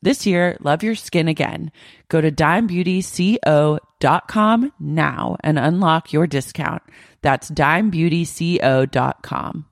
This year, love your skin again. Go to dimebeautyco.com now and unlock your discount. That's dimebeautyco.com.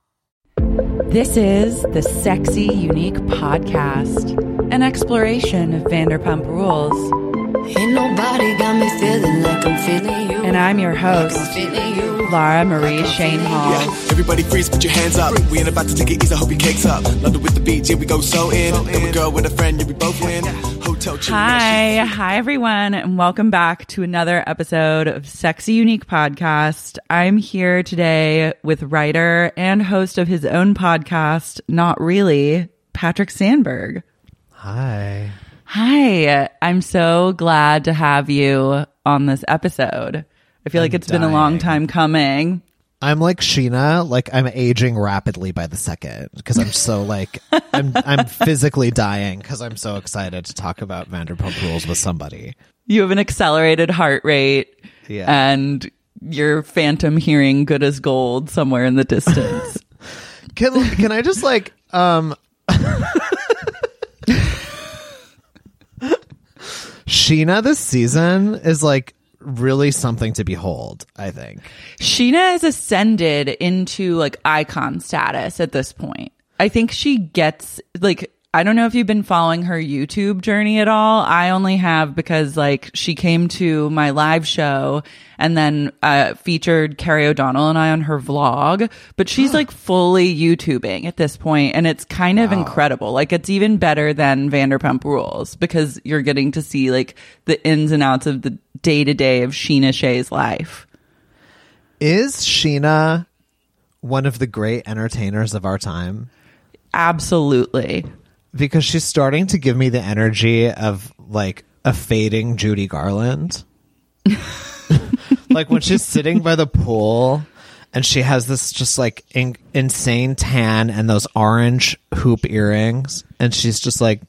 This is the Sexy Unique Podcast, an exploration of Vanderpump Rules. Ain't nobody got me feeling like I'm feeling you. And I'm your host, I'm. Laura Marie Shane Hall. Everybody freeze, put your hands up. We ain't about to take it easy, hope your cakes up. London with the beach, here we go so in. Come a girl with a friend, yeah, we both win. Hotel Hi, hi everyone, and welcome back to another episode of Sexy Unique Podcast. I'm here today with writer and host of his own podcast, Not Really, Patrick Sandberg. Hi. Hi, I'm so glad to have you on this episode. I feel like I'm it's been a long time coming. I'm like Scheana, like I'm aging rapidly by the second because I'm so like I'm I'm physically dying because I'm so excited to talk about Vanderpump Rules with somebody. You have an accelerated heart rate Yeah. and your phantom hearing good as gold somewhere in the distance. Can can I just like um Scheana this season is like really something to behold, I think. Scheana has ascended into like icon status at this point. I think she gets like I don't know if you've been following her YouTube journey at all. I only have because like she came to my live show and then uh, featured Carrie O'Donnell and I on her vlog. But she's like fully YouTubing at this point, and it's kind of incredible. Like it's even better than Vanderpump Rules because you're getting to see like the ins and outs of the day to day of Scheana Shay's life. Is Scheana one of the great entertainers of our time? Absolutely. Because she's starting to give me the energy of like a fading Judy Garland. like when she's sitting by the pool and she has this just like in- insane tan and those orange hoop earrings and she's just like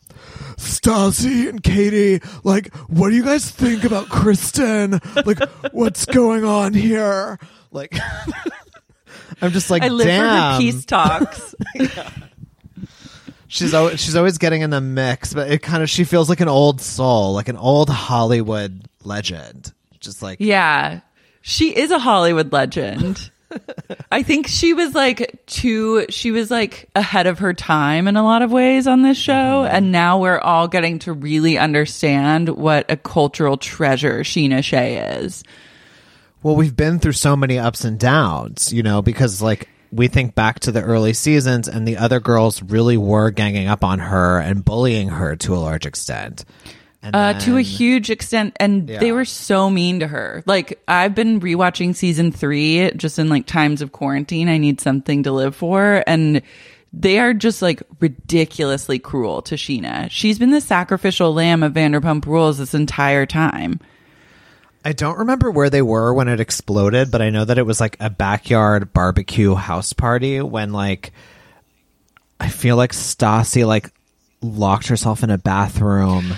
Stassi and Katie, like, what do you guys think about Kristen? Like, what's going on here? Like, I'm just like, I live damn. for her peace talks. She's always, she's always getting in the mix, but it kind of she feels like an old soul, like an old Hollywood legend. Just like yeah. She is a Hollywood legend. I think she was like too she was like ahead of her time in a lot of ways on this show Mm-hmm. and now we're all getting to really understand what a cultural treasure Scheana Shay is. well, we've been through so many ups and downs, you know, because like we think back to the early seasons and the other girls really were ganging up on her and bullying her to a large extent. And Uh, to a huge extent, and Yeah. they were so mean to her. Like I've been rewatching season three just in like times of quarantine. I need something to live for, and they are just like ridiculously cruel to Scheana. She's been the sacrificial lamb of Vanderpump Rules this entire time. I don't remember where they were when it exploded, but I know that it was like a backyard barbecue house party when like I feel like Stassi like locked herself in a bathroom.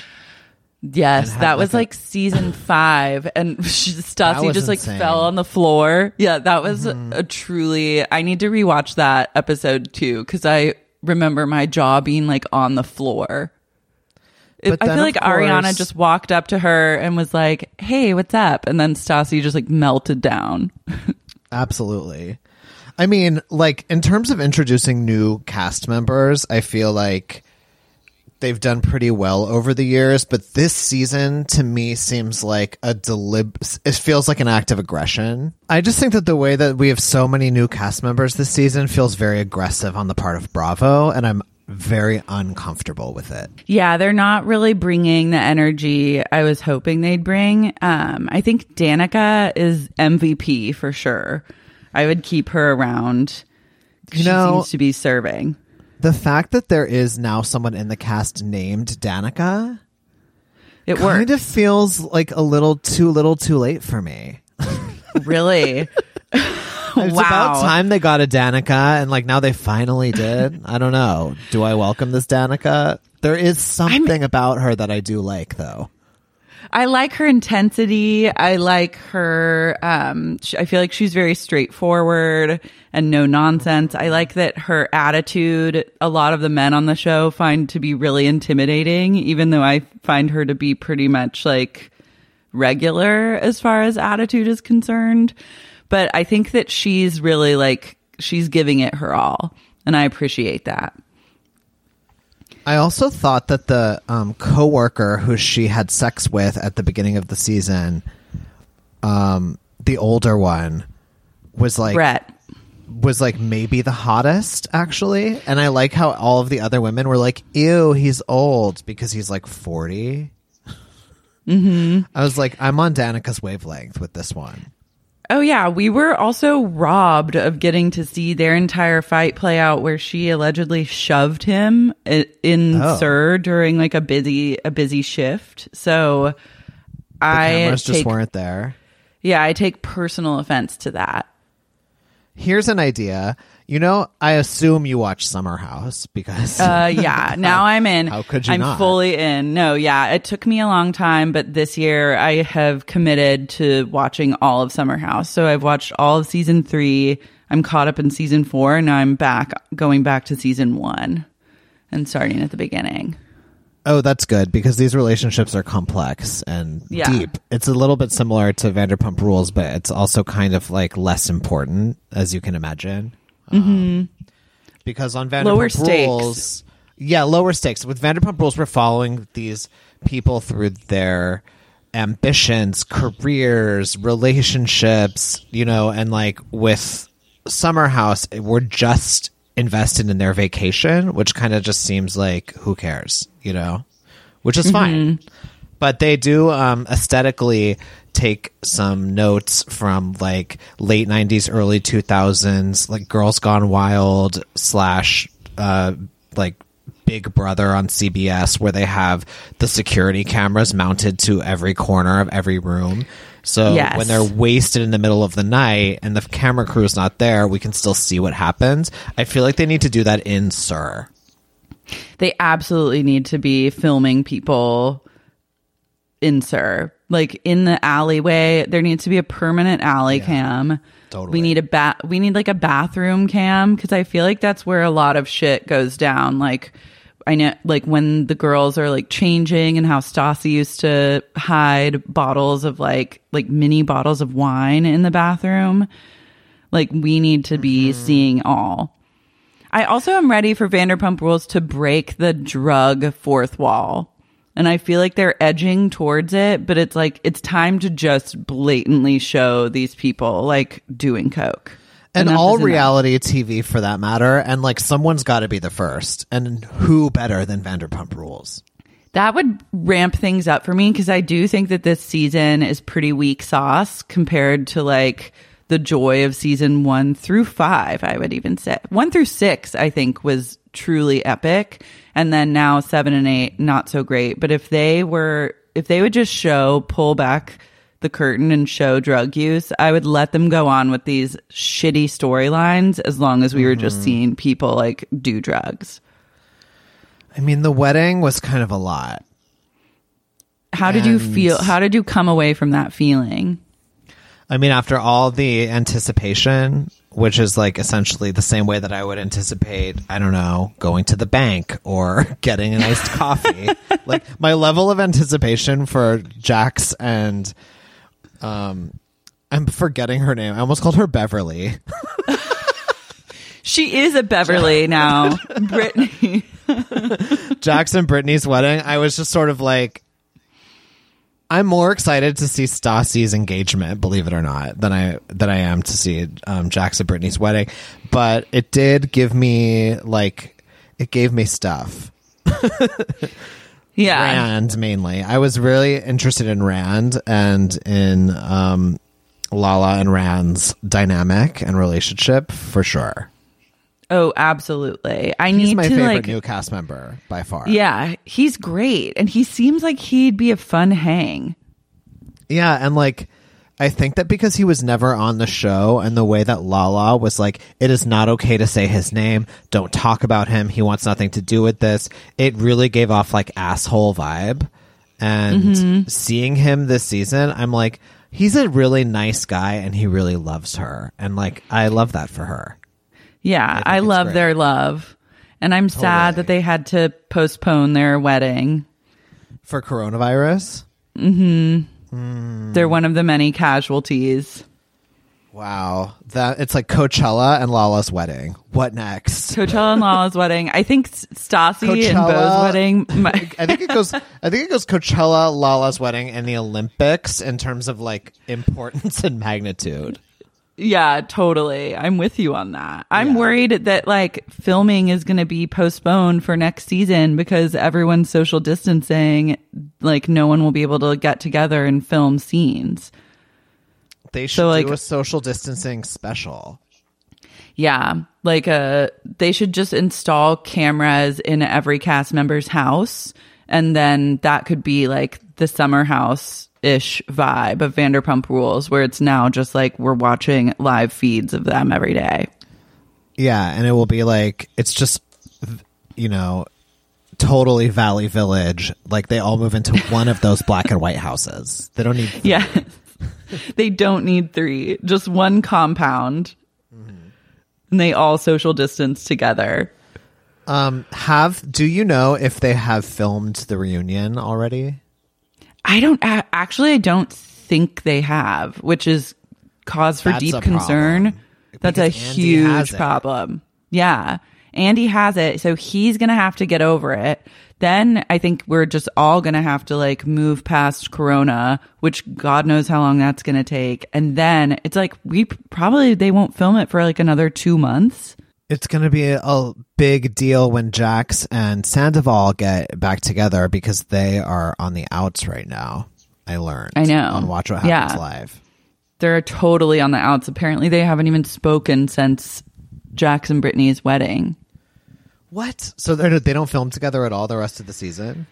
Yes, that was like, a- like season five, and Stassi just like insane. fell on the floor. Yeah, that was mm-hmm. a truly. I need to rewatch that episode too because I remember my jaw being like on the floor. It- But I feel like Ariana just walked up to her and was like, "Hey, what's up?" And then Stassi just like melted down. Absolutely. I mean, like in terms of introducing new cast members, I feel like they've done pretty well over the years, but this season to me seems like a delib it feels like an act of aggression. I just think that the way that we have so many new cast members this season feels very aggressive on the part of Bravo and I'm very uncomfortable with it. Yeah, they're not really bringing the energy I was hoping they'd bring. Um, I think Danica is MVP for sure. I would keep her around. You she know- seems to be serving. The fact that there is now someone in the cast named Danica It kind works. of feels like a little too little too late for me. really. It's wow. about time they got a Danica, and like now they finally did. I don't know. Do I welcome this Danica? There is something about her that I do like, though. I like her intensity. I like her. Um, sh- I feel like she's very straightforward and no nonsense. I like that her attitude. A lot of the men on the show find to be really intimidating, even though I find her to be pretty much like regular as far as attitude is concerned. But I think that she's really like she's giving it her all, and I appreciate that. I also thought that the um, coworker who she had sex with at the beginning of the season, um, the older one, was like Brett. was like maybe the hottest actually, and I like how all of the other women were like, "Ew, he's old" because he's like 40 Mm-hmm. I was like, I'm on Danica's wavelength with this one. Oh yeah, we were also robbed of getting to see their entire fight play out where she allegedly shoved him in Oh. SUR during like a busy a busy shift. So The I cameras just weren't there. yeah, I take personal offense to that. Here's an idea. You know, I assume you watch Summer House because Uh, yeah, now I'm in. How could you I'm not? fully in. No, yeah, it took me a long time, but this year I have committed to watching all of Summer House. So I've watched all of season three. I'm caught up in season four, and now I'm back, going back to season one and starting at the beginning. Oh, that's good because these relationships are complex and Yeah. deep. It's a little bit similar to Vanderpump Rules, but it's also kind of like less important, as you can imagine. Um, because on Vanderpump Lower stakes. Rules, yeah, lower stakes. With Vanderpump Rules, we're following these people through their ambitions, careers, relationships, you know, and like with Summer House, we're just invested in their vacation, which kind of just seems like who cares, you know, which is fine. But they do um, aesthetically take some notes from like late 90s, early 2000s, like Girls Gone Wild slash uh, like Big Brother on CBS where they have the security cameras mounted to every corner of every room. So Yes. when they're wasted in the middle of the night and the camera crew is not there, we can still see what happens. I feel like they need to do that in SUR. they absolutely need to be filming people in SUR. Like in the alleyway, there needs to be a permanent alley cam. totally. We need a bat. We need like a bathroom cam because I feel like that's where a lot of shit goes down. Like I know, like when the girls are like changing and how Stassi used to hide bottles of like like mini bottles of wine in the bathroom. Like we need to be mm-hmm. seeing all. I also am ready for Vanderpump Rules to break the drug fourth wall. And I feel like they're edging towards it, but it's like it's time to just blatantly show these people like doing coke. And Enough all enough. reality TV for that matter. And like someone's got to be the first. And who better than Vanderpump Rules? That would ramp things up for me because I do think that this season is pretty weak sauce compared to like the joy of season one through five, I would even say. One through six, I think, was truly epic. And then now seven and eight, not so great. But if they were, if they would just show, pull back the curtain and show drug use, I would let them go on with these shitty storylines as long as we were just mm-hmm. seeing people like do drugs. I mean, the wedding was kind of a lot. How did you feel? How did you come away from that feeling? I mean, after all the anticipation, which is like essentially the same way that I would anticipate, I don't know, going to the bank or getting an iced coffee. Like my level of anticipation for Jax and um I'm forgetting her name. I almost called her Beverly. She is a Beverly now. Brittany. Jax and Brittany's wedding. I was just sort of like I'm more excited to see Stassi's engagement, believe it or not, than I than I am to see um, and Brittany's wedding. But it did give me like it gave me stuff. Yeah. Rand mainly. I was really interested in Rand and in um, Lala and Rand's dynamic and relationship for sure. Oh, absolutely. I He's need my to favorite like new cast member by far. Yeah, he's great and he seems like he'd be a fun hang. Yeah, and like I think that because he was never on the show and the way that Lala was like, it is not okay to say his name, don't talk about him, he wants nothing to do with this, it really gave off like asshole vibe. And Mm-hmm. seeing him this season, I'm like, he's a really nice guy and he really loves her. And like I love that for her. Yeah, I, it's love great. their love. And I'm sad that they had to postpone their wedding. For coronavirus? Mm-hmm. Hmm. They're one of the many casualties. Wow. That it's like Coachella and Lala's wedding. What next? Coachella and Lala's wedding. I think Stassi and Coachella- Bo's wedding. I think it goes. I think it goes Coachella, Lala's wedding, and the Olympics in terms of like importance and magnitude. Yeah, totally. I'm with you on that. I'm worried that like filming is going to be postponed for next season because everyone's social distancing. Like no one will be able to get together and film scenes. They should So, like- do a social distancing special. Yeah, like uh they should just install cameras in every cast member's house and then that could be like the summer house ish vibe of Vanderpump Rules where it's now just like we're watching live feeds of them every day. Yeah, and it will be like it's just you know totally Valley Village. Like they all move into one of those black and white houses. They don't need. Yeah. they don't need three, just one compound. And they all social distance together. Um, have do you know if they have filmed the reunion already? I don't actually I don't think they have, which is cause for That's deep concern. problem. That's a Andy huge problem. Yeah. Andy has it, so he's going to have to get over it. Then I think we're just all going to have to like move past corona, which God knows how long that's going to take. And then it's like we probably they won't film it for like another 2 months. It's going to be a, a big deal when Jax and Sandoval get back together because they are on the outs right now. I learned. I know. On Watch What Happens Yeah. Live. They're totally on the outs. Apparently they haven't even spoken since Jax and Brittany's wedding. What? So they they don't film together at all the rest of the season?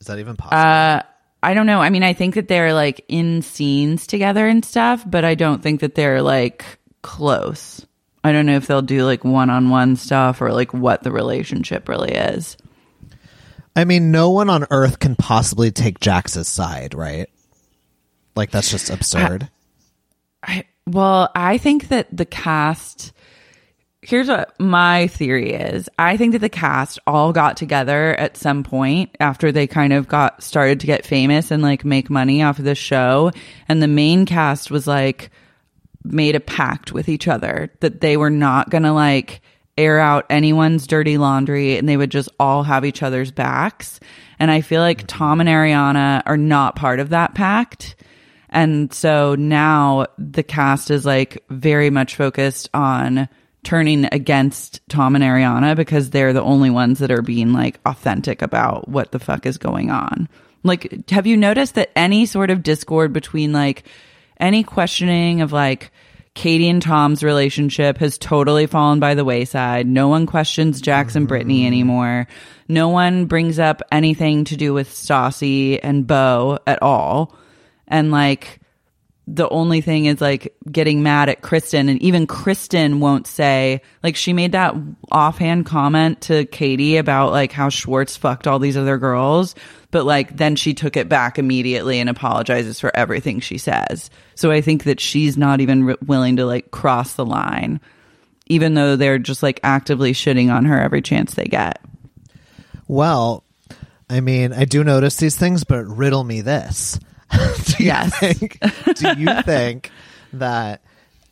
Is that even possible? Uh, I don't know. I mean, I think that they're like in scenes together and stuff, but I don't think that they're like close. I don't know if they'll do like one on one stuff or like what the relationship really is. I mean, no one on Earth can possibly take Jax's side, right? Like that's just absurd. I, well, I think that the cast. Here's what my theory is. I think that the cast all got together at some point after they kind of got started to get famous and like make money off of the show. And the main cast was like made a pact with each other that they were not going to like air out anyone's dirty laundry and they would just all have each other's backs. And I feel like Tom and Ariana are not part of that pact. And so now the cast is like very much focused on turning against Tom and Ariana because they're the only ones that are being like authentic about what the fuck is going on. Like, have you noticed that any sort of discord between like any questioning of like Katie and Tom's relationship has totally fallen by the wayside. No one questions Jax and Brittany mm-hmm. anymore. No one brings up anything to do with Stassi and Bo at all. And like, the only thing is like getting mad at Kristen and even Kristen won't say like she made that offhand comment to Katie about like how Schwartz fucked all these other girls but like then she took it back immediately and apologizes for everything she says. So I think that she's not even re- willing to like cross the line even though they're just like actively shitting on her every chance they get. Well, I mean, I do notice these things, but riddle me this. do you Yes. think do you think that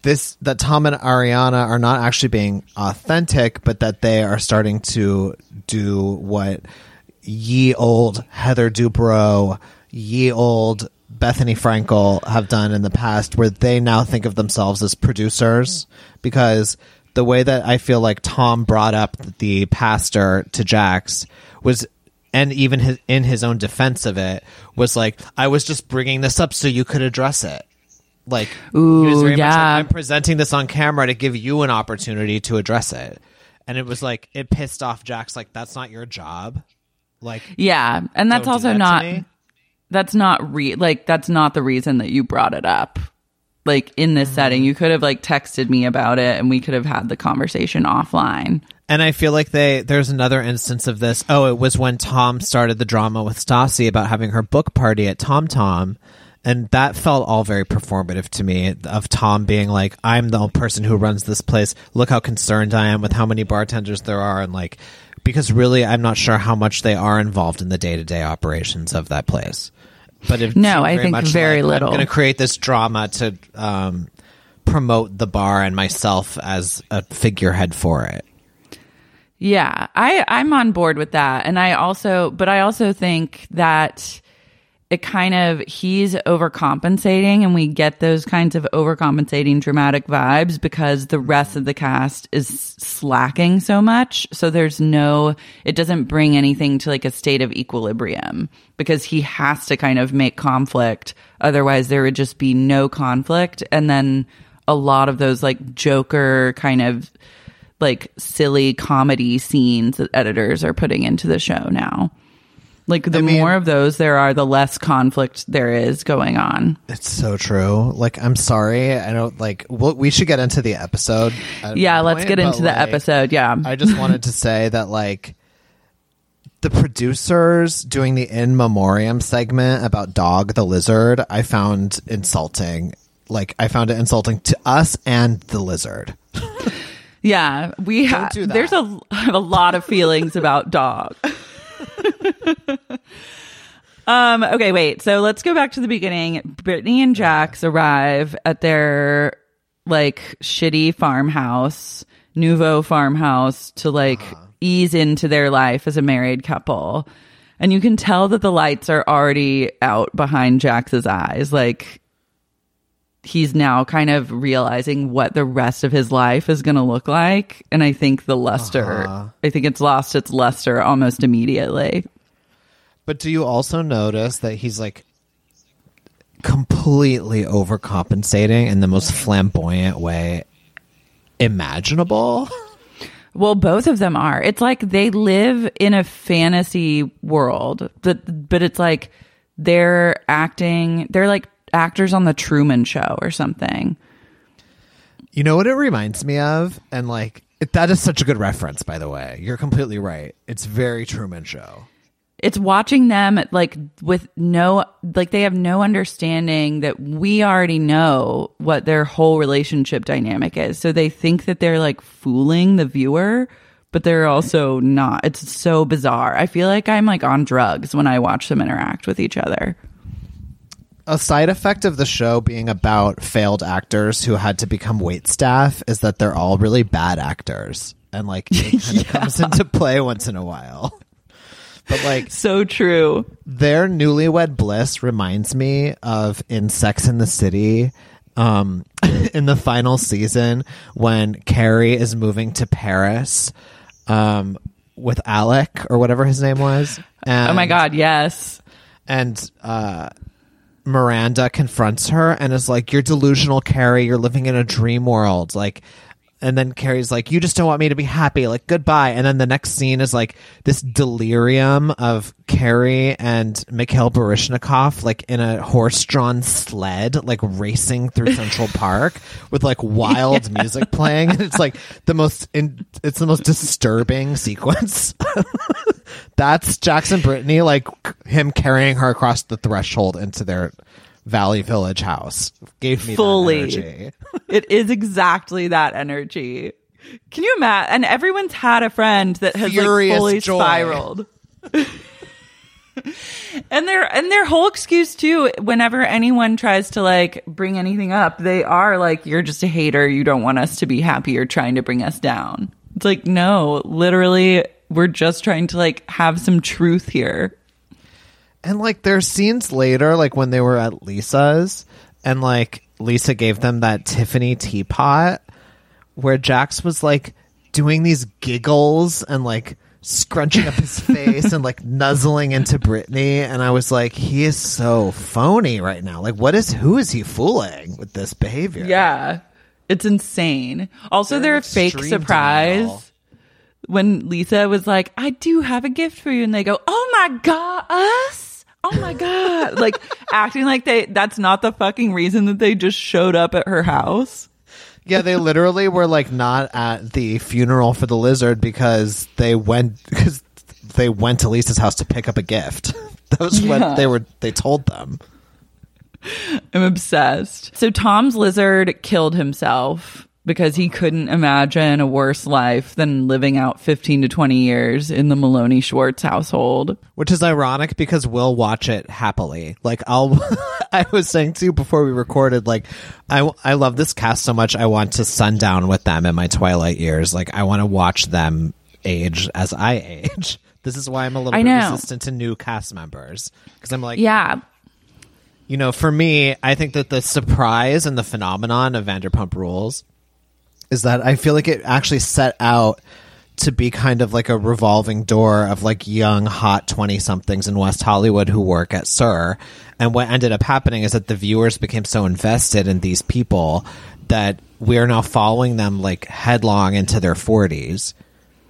this that Tom and Ariana are not actually being authentic, but that they are starting to do what ye old Heather Dubrow, ye old Bethenny Frankel have done in the past, where they now think of themselves as producers because the way that I feel like Tom brought up the pastor to Jax was and even his, in his own defense of it was like I was just bringing this up so you could address it. Like he was Ooh, much like, yeah. I'm presenting this on camera to give you an opportunity to address it. And it was like it pissed off Jax like that's not your job. Like Yeah, and that's also that not that's not re like that's not the reason that you brought it up. Like in this Mm-hmm. setting, you could have like texted me about it and we could have had the conversation offline. And I feel like they there's another instance of this. Oh, it was when Tom started the drama with Stassi about having her book party at Tom Tom. And that felt all very performative to me of Tom being like, I'm the person who runs this place. Look how concerned I am with how many bartenders there are. And like, because really, I'm not sure how much they are involved in the day to day operations of that place. But if No, I think very little. I'm going to create this drama to um, promote the bar and myself as a figurehead for it. Yeah, I I'm on board with that. And I also but I also think that it kind of he's overcompensating and we get those kinds of overcompensating dramatic vibes because the rest of the cast is slacking so much. So there's no it doesn't bring anything to like a state of equilibrium because he has to kind of make conflict. Otherwise there would just be no conflict. And then a lot of those like joker kind of like silly comedy scenes that editors are putting into the show now. Like the mean- more of those there are, the less conflict there is going on. It's so true. Like, I'm sorry. I don't like. Well, we should get into the episode. Yeah, let's point, get into the like, episode. Yeah. I just wanted to say that like the producers doing the in memoriam segment about Dog the lizard, I found insulting. Like, I found it insulting to us and the lizard. Yeah, we have. do. There's a, a lot of feelings about dog. um. Okay. Wait. So let's go back to the beginning. Brittany and Jax arrive at their like shitty farmhouse, nouveau farmhouse, to like ease into their life as a married couple. And you can tell that the lights are already out behind Jax's eyes. Like he's now kind of realizing what the rest of his life is going to look like. And I think the luster, uh-huh. I think it's lost its luster almost immediately. But do you also notice that he's like completely overcompensating in the most flamboyant way imaginable? Well, both of them are. It's like they live in a fantasy world, but but it's like they're acting. They're like actors on the Truman Show or something. You know what it reminds me of? And like, it, that is such a good reference, by the way. You're completely right. It's very Truman Show. It's watching them like with no like they have no understanding that we already know what their whole relationship dynamic is. So they think that they're like fooling the viewer, but they're also not. It's so bizarre. I feel like I'm like on drugs when I watch them interact with each other. A side effect of the show being about failed actors who had to become wait staff is that they're all really bad actors. And like it of comes into play once in a while. But like So true. their newlywed bliss reminds me of in Sex in the City um in the final season when Carrie is moving to Paris um with Alec or whatever his name was. And, Oh my god, yes. And uh Miranda confronts her and is like, You're delusional, Carrie. You're living in a dream world. Like, and then Carrie's like, You just don't want me to be happy. Like, goodbye. And then the next scene is like this delirium of Carrie and Mikhail Baryshnikov, like in a horse drawn sled, like racing through Central Park with like wild music playing. And it's like the most, in, it's the most disturbing sequence. That's Jax and Brittany, like him carrying her across the threshold into their Valley Village house. Gave me Fully. that energy. it is exactly that energy. Can you imagine? And everyone's had a friend that has Furious like fully joy. spiraled. and their and their whole excuse too. Whenever anyone tries to like bring anything up, they are like, "You're just a hater. You don't want us to be happy. You're trying to bring us down." It's like, no, literally, we're just trying to like have some truth here. And like there's scenes later, like when they were at Lisa's, and like Lisa gave them that Tiffany teapot, where Jax was like doing these giggles and like scrunching up his face and like nuzzling into Brittany, and I was like, he is so phony right now. Like, what is who is he fooling with this behavior? Yeah. It's insane. Also, They're their fake surprise denial. When Lisa was like, I do have a gift for you. And they go, Oh my God, us? Oh my God. like acting like they, that's not the fucking reason that they just showed up at her house. Yeah, they literally were like not at the funeral for the lizard because they went because they went to Lisa's house to pick up a gift. That was Yeah. what they were. They told them. I'm obsessed. So Tom's lizard killed himself because he couldn't imagine a worse life than living out 15 to 20 years in the Maloney Schwartz household. Which is ironic because we'll watch it happily. Like I'll, I was saying to you before we recorded, like I, I love this cast so much. I want to sundown with them in my twilight years. Like I want to watch them age as I age. This is why I'm a little I bit know. resistant to new cast members because I'm like, Yeah. you know, for me, I think that the surprise and the phenomenon of Vanderpump Rules is that I feel like it actually set out to be kind of like a revolving door of like young, hot 20 somethings in West Hollywood who work at SUR. And what ended up happening is that the viewers became so invested in these people that we're now following them like headlong into their 40s,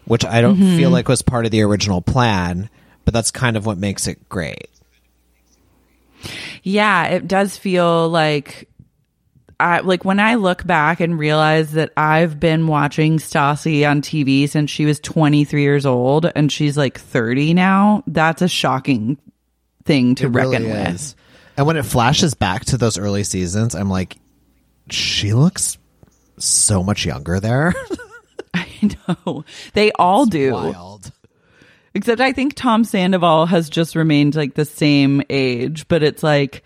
which I don't feel mm-hmm. like was part of the original plan, but that's kind of what makes it great. Yeah, it does feel like I like when I look back and realize that I've been watching Stassi on TV since she was 23 years old and she's like 30 now. That's a shocking thing to It reckon really with. And when it flashes back to those early seasons, I'm like, she looks so much younger there. I know. They all do. Wild. Except I think Tom Sandoval has just remained like the same age, but it's like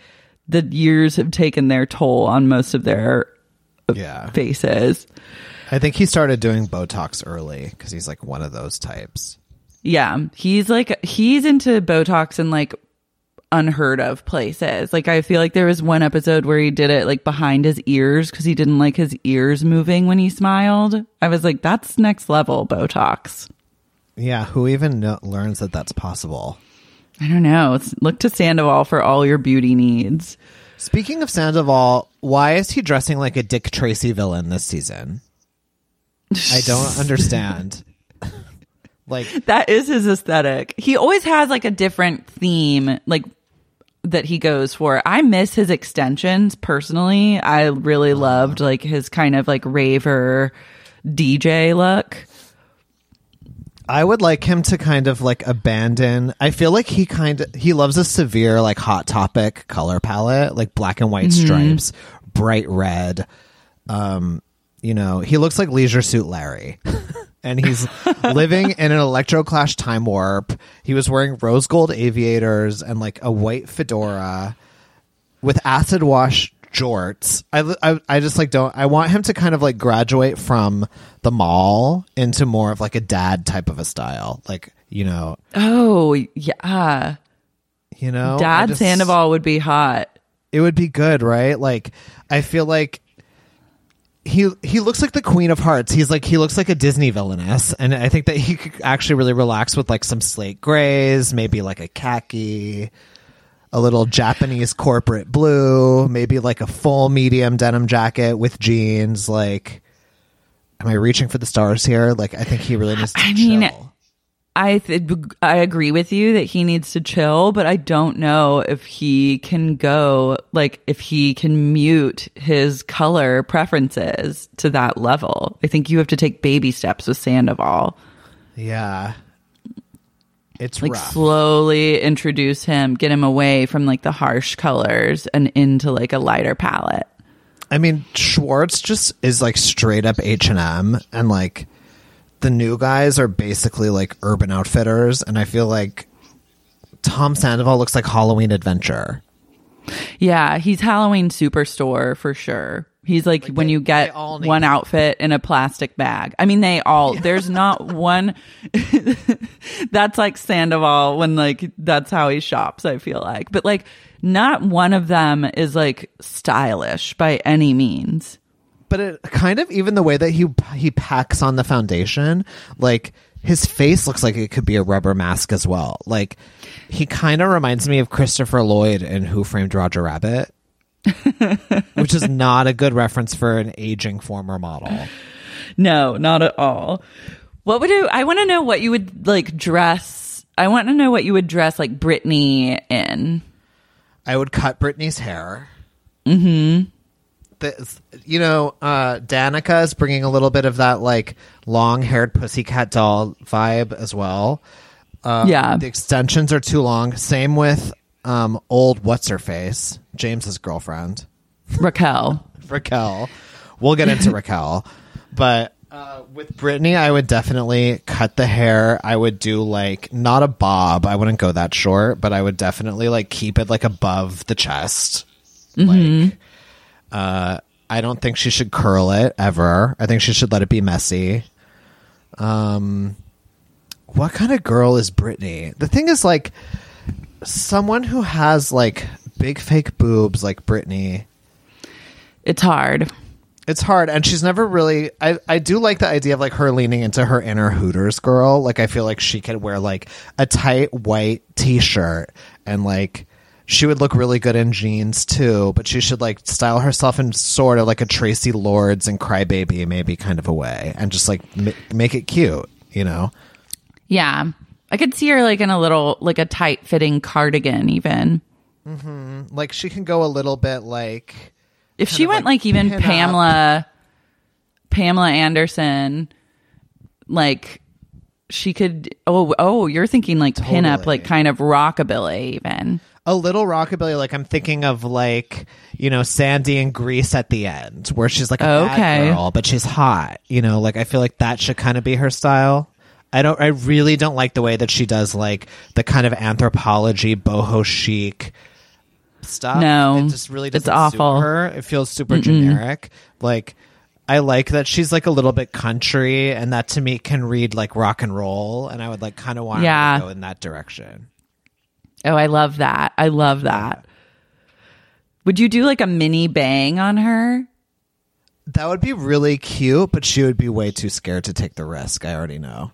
the years have taken their toll on most of their Yeah. faces. I think he started doing Botox early because he's like one of those types. Yeah, he's like he's into Botox in like unheard of places. Like I feel like there was one episode where he did it like behind his ears because he didn't like his ears moving when he smiled. I was like, that's next level Botox. Yeah. Who even kno- learns that that's possible? I don't know. Look to Sandoval for all your beauty needs. Speaking of Sandoval, why is he dressing like a Dick Tracy villain this season? I don't understand. Like That is his aesthetic. He always has like a different theme, like that he goes for. I miss his extensions personally. I really loved like his kind of like raver DJ look. I would like him to kind of like abandon. I feel like he kind of he loves a severe like hot topic color palette, like black and white stripes, bright red. Um, you know, he looks like Leisure Suit Larry. and he's living in an electro clash time warp. He was wearing rose gold aviators and like a white fedora with acid wash jorts. I, I, I just like don't. I want him to kind of like graduate from the mall into more of like a dad type of a style. Like you know, Oh, yeah. you know, Dad just- Sandoval would be hot. It would be good, right? Like I feel like. He he looks like the Queen of Hearts. He's like he looks like a Disney villainess, and I think that he could actually really relax with like some slate grays, maybe like a khaki, a little Japanese corporate blue, maybe like a full medium denim jacket with jeans. Like, am I reaching for the stars here? Like, I think he really needs to I mean. I th- I agree with you that he needs to chill, but I don't know if he can go like if he can mute his color preferences to that level. I think you have to take baby steps with Sandoval. Yeah, it's Like rough. slowly introduce him, get him away from like the harsh colors and into like a lighter palette. I mean, Schwartz just is like straight up H and M, and like the new guys are basically like Urban Outfitters, and I feel like Tom Sandoval looks like Halloween Adventure. Yeah, he's Halloween Superstore for sure. He's like, when they- you get they all one outfit in a plastic bag. I mean, they all, there's not one, that's like Sandoval when like, that's how he shops, I feel like. But like, not one of them is like stylish by any means. but it kind of even the way that he he packs on the foundation like his face looks like it could be a rubber mask as well like he kind of reminds me of christopher lloyd in who framed roger rabbit which is not a good reference for an aging former model No, not at all. What would you, I want to know what you would like dress. I want to know what you would dress like Brittany in. i would cut brittany's hair the, you know uh danica is bringing a little bit of that like long-haired pussycat doll vibe as well Uh, yeah. the extensions are too long. Same with um, old what's her face, James's girlfriend, Raquel. Raquel. We'll get into Raquel, but uh, with Brittany, I would definitely cut the hair. I would do like not a bob. I wouldn't go that short, but I would definitely like keep it like above the chest. Like, uh, I don't think she should curl it ever. I think she should let it be messy. Um, what kind of girl is Brittany? The thing is, like, someone who has like big fake boobs, like Brittany. It's hard. It's hard, and she's never really. I I do like the idea of like her leaning into her inner Hooters girl. Like I feel like she could wear like a tight white t shirt and like. She would look really good in jeans too, but she should like style herself in sort of like a Traci Lords and Crybaby maybe kind of a way, and just like m- make it cute, you know. Yeah. I could see her like in a little, like a tight fitting cardigan, even. Mm-hmm. Like she can go a little bit like If she went like like, even pin up. Pamela, Pamela Anderson, like she could, oh, oh, you're thinking like pin up, like kind of rockabilly, even. a little rockabilly. Like I'm thinking of like you know Sandy and Grease at the end, where she's like a bad Okay. girl, but she's hot. You know, like I feel like that should kind of be her style. I don't. I really don't like the way that she does like the kind of Anthropologie boho chic stuff. No, it just really it's doesn't awful. suit her. It feels super generic. Like. I like that she's like a little bit country, and that to me can read like rock and roll, and I would like kind of want Yeah. to go in that direction. Oh, I love that. I love that. Would you do like a mini bang on her? That would be really cute, but she would be way too scared to take the risk. I already know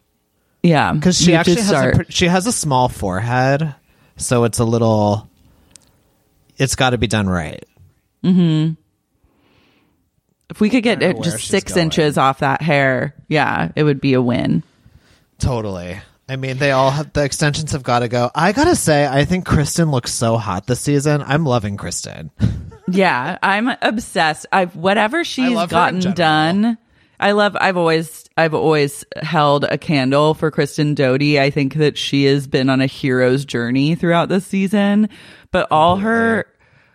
Yeah, because she you actually has a, she has a small forehead, so it's a little. It's got to be done right. Hmm. If we could get I don't know it just six going. inches off that hair, yeah, it would be a win. Totally. I mean, they all have the extensions have got to go. I gotta say, I think Kristen looks so hot this season. I'm loving Kristen. Yeah, I'm obsessed. I've whatever she's love her in gotten done. I love. I've always. I've always held a candle for Kristen Doute. I think that she has been on a hero's journey throughout this season, but all her,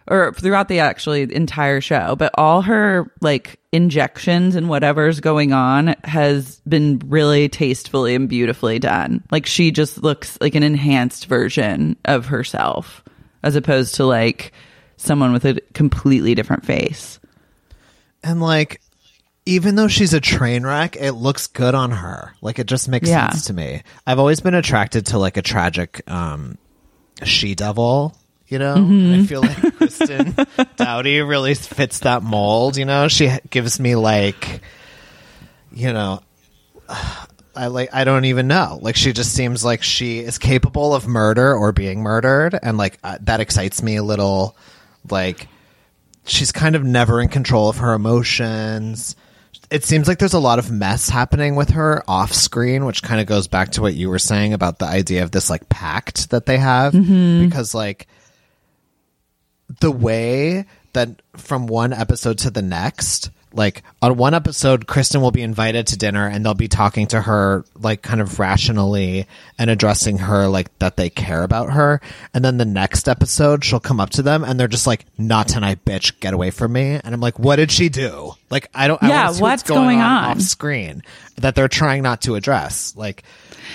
or throughout the actually entire show, but all her like injections and whatever's going on has been really tastefully and beautifully done. Like she just looks like an enhanced version of herself, as opposed to like someone with a completely different face. And like, even though she's a train wreck, it looks good on her. Like, it just makes Yeah. sense to me. I've always been attracted to like a tragic um, she devil. You know, And I feel like Kristen Doute really fits that mold. You know, she gives me like, you know, I like I don't even know. Like she just seems like she is capable of murder or being murdered, and like uh, that excites me a little. Like she's kind of never in control of her emotions. It seems like there's a lot of mess happening with her off screen, which kind of goes back to what you were saying about the idea of this like pact that they have. Mm-hmm. Because like the way that from one episode to the next, like on one episode, Kristen will be invited to dinner and they'll be talking to her like kind of rationally and addressing her like that they care about her. And then the next episode, she'll come up to them and they're just like, "Not tonight, bitch! Get away from me!" And I'm like, "What did she do?" Like, I don't. I Yeah, see what's going on? off screen that they're trying not to address? Like,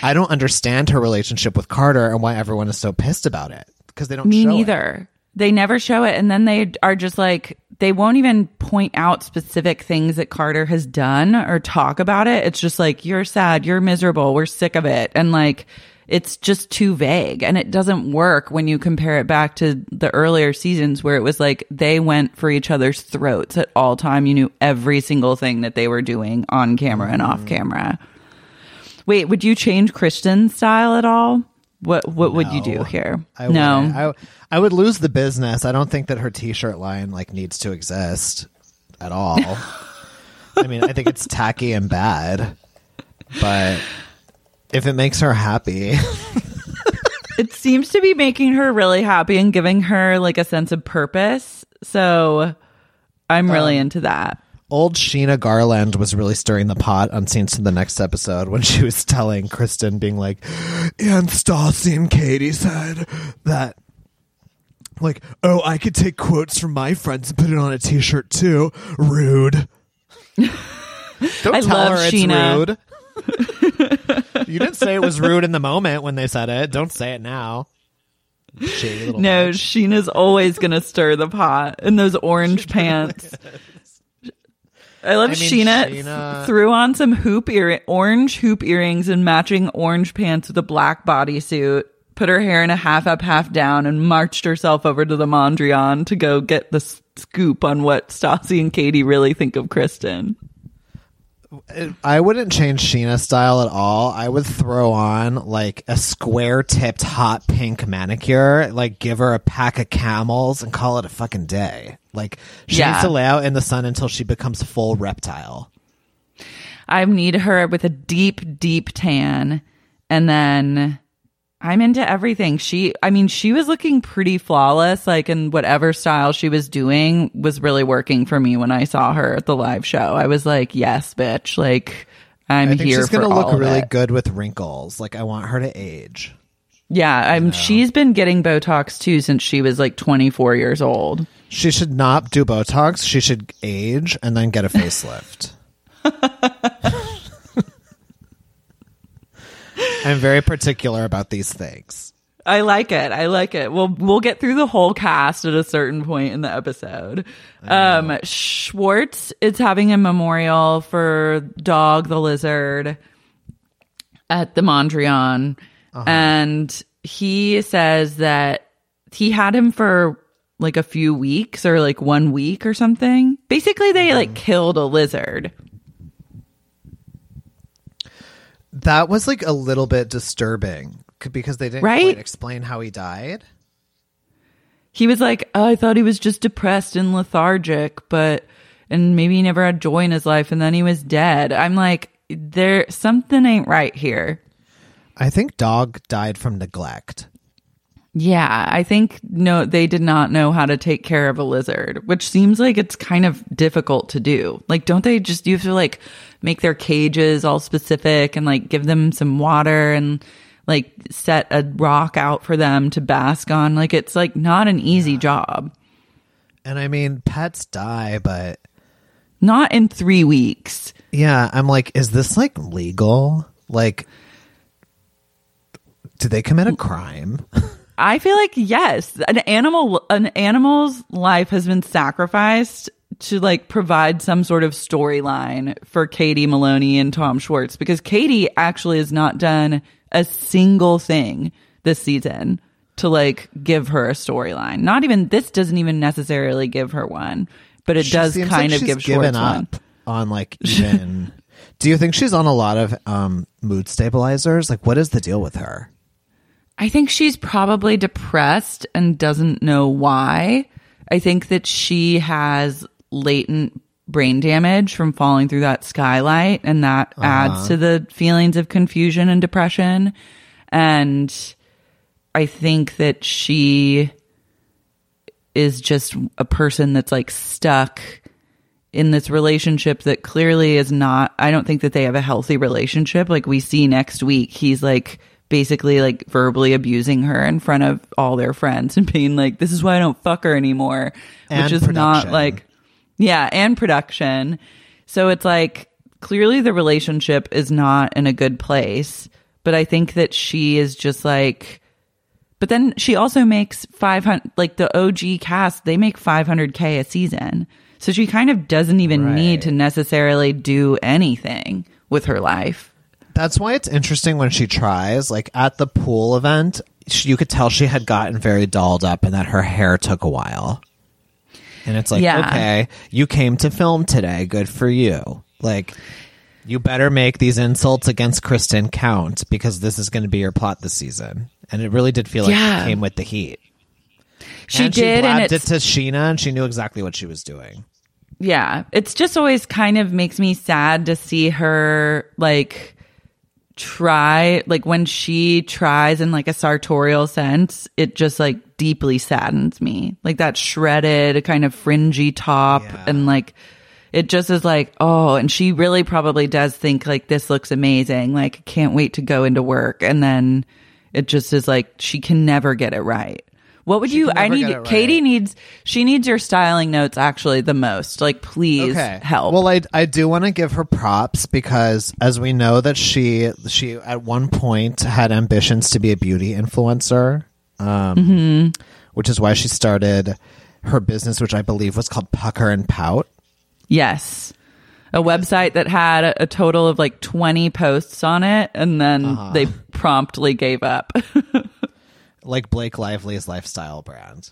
I don't understand her relationship with Carter and why everyone is so pissed about it because they don't. Me show it. neither. They never show it. And then they are just like, they won't even point out specific things that Carter has done or talk about it. It's just like, you're sad, you're miserable, we're sick of it. And like, it's just too vague and it doesn't work when you compare it back to the earlier seasons where it was like they went for each other's throats at all time. You knew every single thing that they were doing on camera and off mm. camera. Wait, would you change Kristen's style at all? What what would you do here? I no. I, I would lose the business. I don't think that her T-shirt line like needs to exist at all. I mean, I think it's tacky and bad, but if it makes her happy, it seems to be making her really happy and giving her like a sense of purpose. So I'm really Um, into that. Old Scheana Garland was really stirring the pot on scenes to the next episode when she was telling Kristen, being like, and Stassi and Katie said that. Like, oh, I could take quotes from my friends and put it on a T-shirt too. Rude. Don't I tell love her Scheana. it's rude. you didn't say it was rude in the moment when they said it. Don't say it now. Shady No, bitch. Scheana's always gonna stir the pot in those orange pants. I love I mean, Scheana, Scheana- threw on some hoop ear orange hoop earrings and matching orange pants with a black bodysuit. Put her hair in a half up, half down, and marched herself over to the Mondrian to go get the scoop on what Stassi and Katie really think of Kristen. I wouldn't change Scheana's style at all. I would throw on like a square tipped hot pink manicure, like give her a pack of camels and call it a fucking day. Like she Yeah. needs to lay out in the sun until she becomes full reptile. I need her with a deep, deep tan. And then I'm into everything. She, I mean, she was looking pretty flawless, like in whatever style she was doing was really working for me when I saw her at the live show. I was like, yes, bitch. Like, I'm I think here she's gonna look really it. good with wrinkles. Like I want her to age. Yeah. I'm, she's been getting Botox too since she was like 24 years old. She should not do Botox. She should age and then get a facelift. I'm very particular about these things. I like it. I like it. We'll we'll get through the whole cast at a certain point in the episode. Um Schwartz is having a memorial for Dog the Lizard at the Mondrian. And he says that he had him for like a few weeks or like one week or something. Basically they like killed a lizard. That was like a little bit disturbing because they didn't Right? quite explain how he died. he was like, oh, I thought he was just depressed and lethargic, but and maybe he never had joy in his life, and then he was dead. I'm like, there something ain't right here. I think dog died from neglect. Yeah, I think no, they did not know how to take care of a lizard, which seems like it's kind of difficult to do. Like, don't they just you have to like make their cages all specific and like give them some water and like set a rock out for them to bask on? Like, it's like not an easy job. And I mean, pets die, but Not in three weeks. yeah, I'm like, is this like legal? Like, did they commit a crime? I feel like yes, an animal an animal's life has been sacrificed to like provide some sort of storyline for Katie Maloney and Tom Schwartz because Katie actually has not done a single thing this season to like give her a storyline. Not even this doesn't even necessarily give her one, but it She does kind like of she's give given Schwartz one. up on like even. Do you think she's on a lot of um, mood stabilizers? Like, what is the deal with her? I think she's probably depressed and doesn't know why. I think that she has latent brain damage from falling through that skylight, and that uh-huh. adds to the feelings of confusion and depression. And I think that she is just a person that's like stuck in this relationship that clearly is not I don't think that they have a healthy relationship. Like we see next week, he's like basically like verbally abusing her in front of all their friends and being like, This is why I don't fuck her anymore. And which is not like yeah, and production. So it's like clearly the relationship is not in a good place. But I think that she is just like but then she also makes 500 like the OG cast, they make 500k a season. So she kind of doesn't even need to necessarily do anything with her life. That's why it's interesting when she tries. Like at the pool event, she, you could tell she had gotten very dolled up and that her hair took a while. And it's like, Yeah. okay, you came to film today. Good for you. Like, you better make these insults against Kristen count because this is going to be your plot this season. And it really did feel like Yeah. it came with the heat. She and did she and it to Scheana and she knew exactly what she was doing. Yeah. It's just always kind of makes me sad to see her like try like when she tries in like a sartorial sense, it just like deeply saddens me. Like that shredded kind of fringy top and like it just is like, oh, and she really probably does think like this looks amazing. Like can't wait to go into work and then it just is like she can never get it right. What would you I need right. Katie needs she needs your styling notes actually the most. Like please help. Well, I I do want to give her props because as we know that she she at one point had ambitions to be a beauty influencer, um, Mm-hmm. which is why she started her business, which I believe was called Pucker and Pout. Yes. A website that had a, a total of like 20 posts on it and then Uh-huh. they promptly gave up. like Blake Lively's lifestyle brand.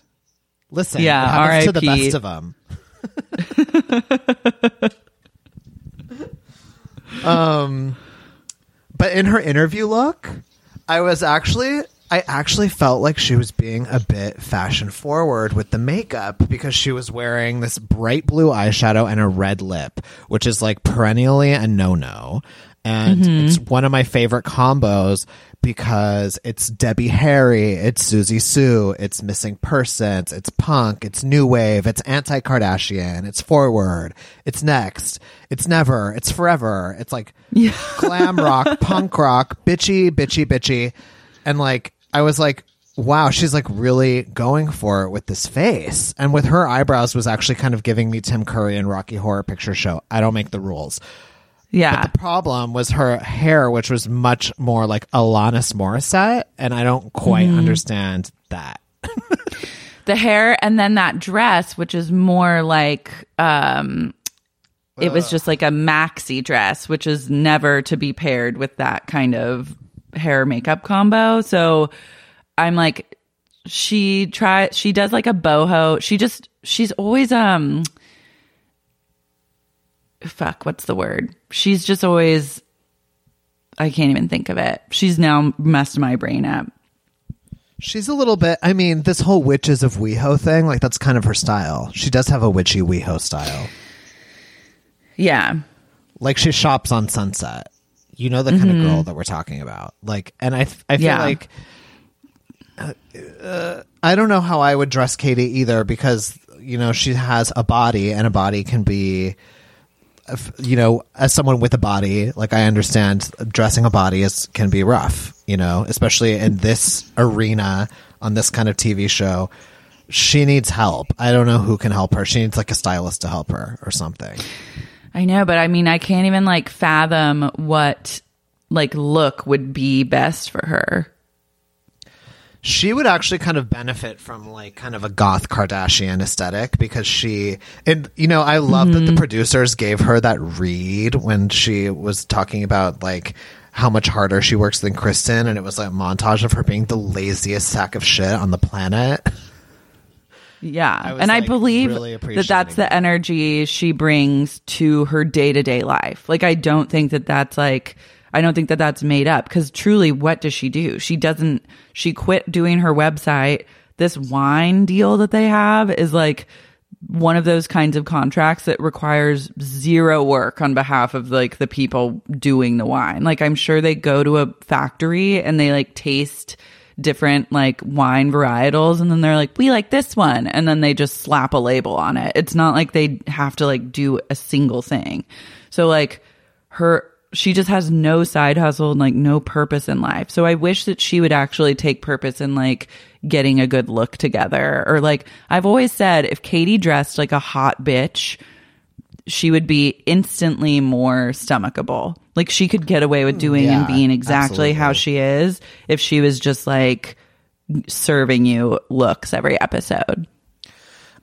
Listen, Yeah, happens to the best of them. um, but in her interview look, I was actually, I actually felt like she was being a bit fashion forward with the makeup because she was wearing this bright blue eyeshadow and a red lip, which is like perennially a no no. And it's one of my favorite combos because it's Debbie Harry, it's Siouxsie Sioux, it's Missing Persons, it's punk, it's new wave, it's anti Kardashian, it's forward, it's next, it's never, it's forever. It's like glam rock, punk rock, bitchy, bitchy, bitchy. And like, I was like, wow, she's like really going for it with this face. And with her eyebrows was actually kind of giving me Tim Curry and Rocky Horror Picture Show. I don't make the rules. Yeah. The problem was her hair, which was much more like Alanis Morissette, and I don't quite Mm-hmm. understand that. the hair and then that dress which is more like um it was just like a maxi dress which is never to be paired with that kind of hair makeup combo so i'm like she try she does like a boho she just she's always um fuck what's the word she's just always i can't even think of it she's now messed my brain up She's a little bit. I mean, this whole witches of WeHo thing, like that's kind of her style. She does have a witchy WeHo style. yeah Like she shops on Sunset. You know the kind of girl that we're talking about. Like, and I, I feel Yeah. like uh, I don't know how I would dress Katie either because you know she has a body and a body can be you know as someone with a body like I understand dressing a body is can be rough you know especially in this arena on this kind of TV show. She needs help. I don't know who can help her. She needs like a stylist to help her or something. I know, but I mean, I can't even like fathom what like look would be best for her. She would actually kind of benefit from like kind of a goth Kardashian aesthetic because she and you know I love that the mm-hmm. producers gave her that read when she was talking about like how much harder she works than Kristen and it was like a montage of her being the laziest sack of shit on the planet. Yeah. was, and I believe really that that's the energy she brings to her day to day life. Like, I don't think that that's like, I don't think that that's made up because truly, what does she do? She doesn't, she quit doing her website. This wine deal that they have is like one of those kinds of contracts that requires zero work on behalf of like the people doing the wine. Like, I'm sure they go to a factory and they like taste different like wine varietals and then they're like we like this one and then they just slap a label on it it's not like they have to like do a single thing so like her she just has no side hustle and like no purpose in life so i wish that she would actually take purpose in like getting a good look together or like i've always said if katie dressed like a hot bitch she would be instantly more stomachable. Like she could get away with doing and being exactly how she is if she was just like serving you looks every episode.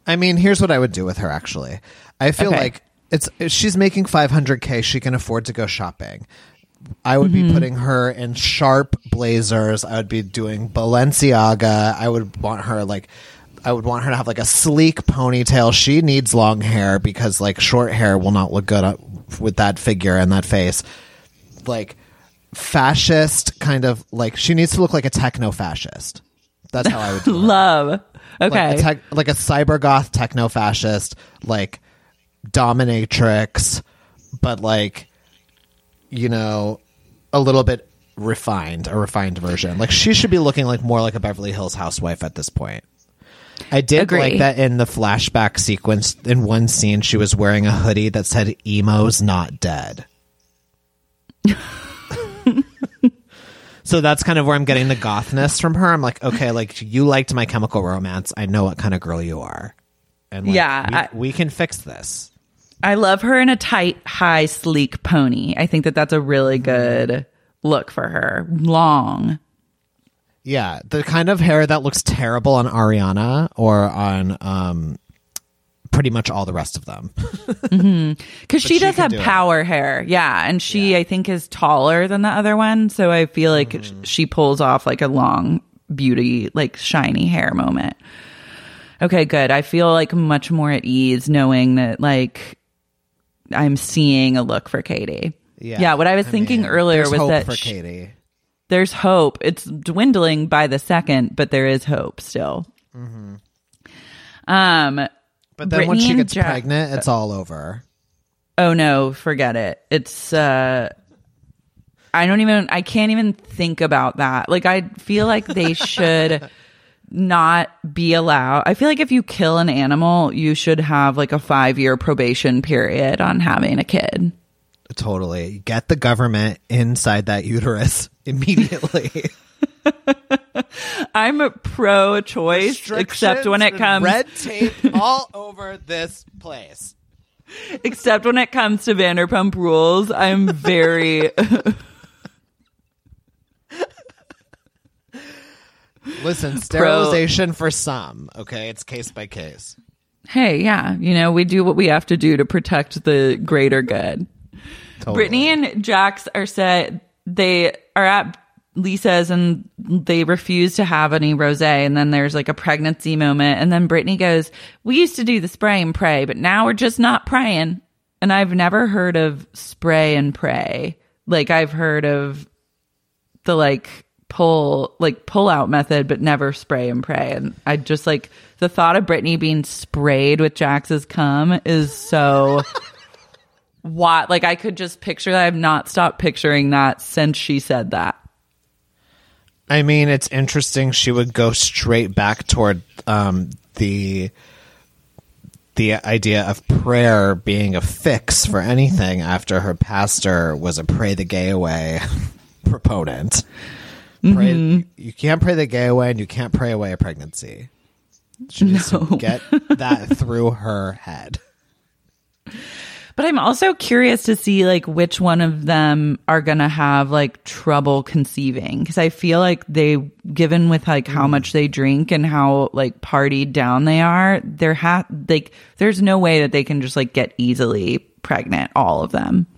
I mean, here's what I would do with her actually. I feel Okay. like it's she's making 500k, she can afford to go shopping. I would Mm-hmm. be putting her in sharp blazers. I would be doing Balenciaga. I would want her like I would want her to have like a sleek ponytail. She needs long hair because like short hair will not look good uh, with that figure and that face. Like fascist kind of like she needs to look like a techno fascist. That's how I would do Love. Okay. like a, tech, like a cyber goth techno fascist, like dominatrix, but like you know, a little bit refined, a refined version. Like she should be looking like more like a Beverly Hills housewife at this point. I did Agree. like that in the flashback sequence. In one scene, she was wearing a hoodie that said "Emo's not dead." so that's kind of where I'm getting the gothness from her. I'm like, okay, like you liked My Chemical Romance. I know what kind of girl you are, and like, Yeah, we, I- we can fix this. I love her in a tight, high, sleek pony. I think that that's a really mm-hmm. good look for her. Long. Yeah, the kind of hair that looks terrible on Ariana or on um pretty much all the rest of them. Mm-hmm. Because she she does have do it. power hair. Yeah. And she, I think, is taller than the other one. So I feel like sh- she pulls off like a long, beauty, like shiny hair moment. Okay, good. I feel like much more at ease knowing that like I'm seeing a look for Katie. Yeah. what I was thinking mean, earlier there's was hope that for sh- Katie. there's hope. It's dwindling by the second, but there is hope still. Um, But then Brittany she gets Jack- pregnant, it's all over. Oh no, forget it. It's uh I don't even I can't even think about that. Like I feel like they should not be allowed. I feel like if you kill an animal, you should have like a 5-year probation period on having a kid. Totally. Get the government inside that uterus immediately. I'm a pro choice except when it comes red tape all over this place. except when it comes to Vanderpump Rules. I'm very Listen, sterilization for some, okay? It's case by case. hey, yeah, you know, we do what we have to do to protect the greater good. Totally. Brittany and Jax are said they are at Lisa's and they refuse to have any rose. And then there's like a pregnancy moment. And then Brittany goes, We used to do the spray and pray, but now we're just not praying. And I've never heard of spray and pray. Like I've heard of the like pull like pull out method, but never spray and pray. And I just like the thought of Brittany being sprayed with Jax's cum is so what like I could just picture that. I've not stopped picturing that since she said that. I mean, it's interesting. She would go straight back toward um, the the idea of prayer being a fix for anything after her pastor was a pray the gay away proponent. Pray, mm-hmm. you can't pray the gay away, and you can't pray away a pregnancy. She needs to get that through her head. But I'm also curious to see like which one of them are going to have like trouble conceiving because I feel like they given with like how mm. much they drink and how like partied down they are, there ha like there's no way that they can just like get easily pregnant all of them.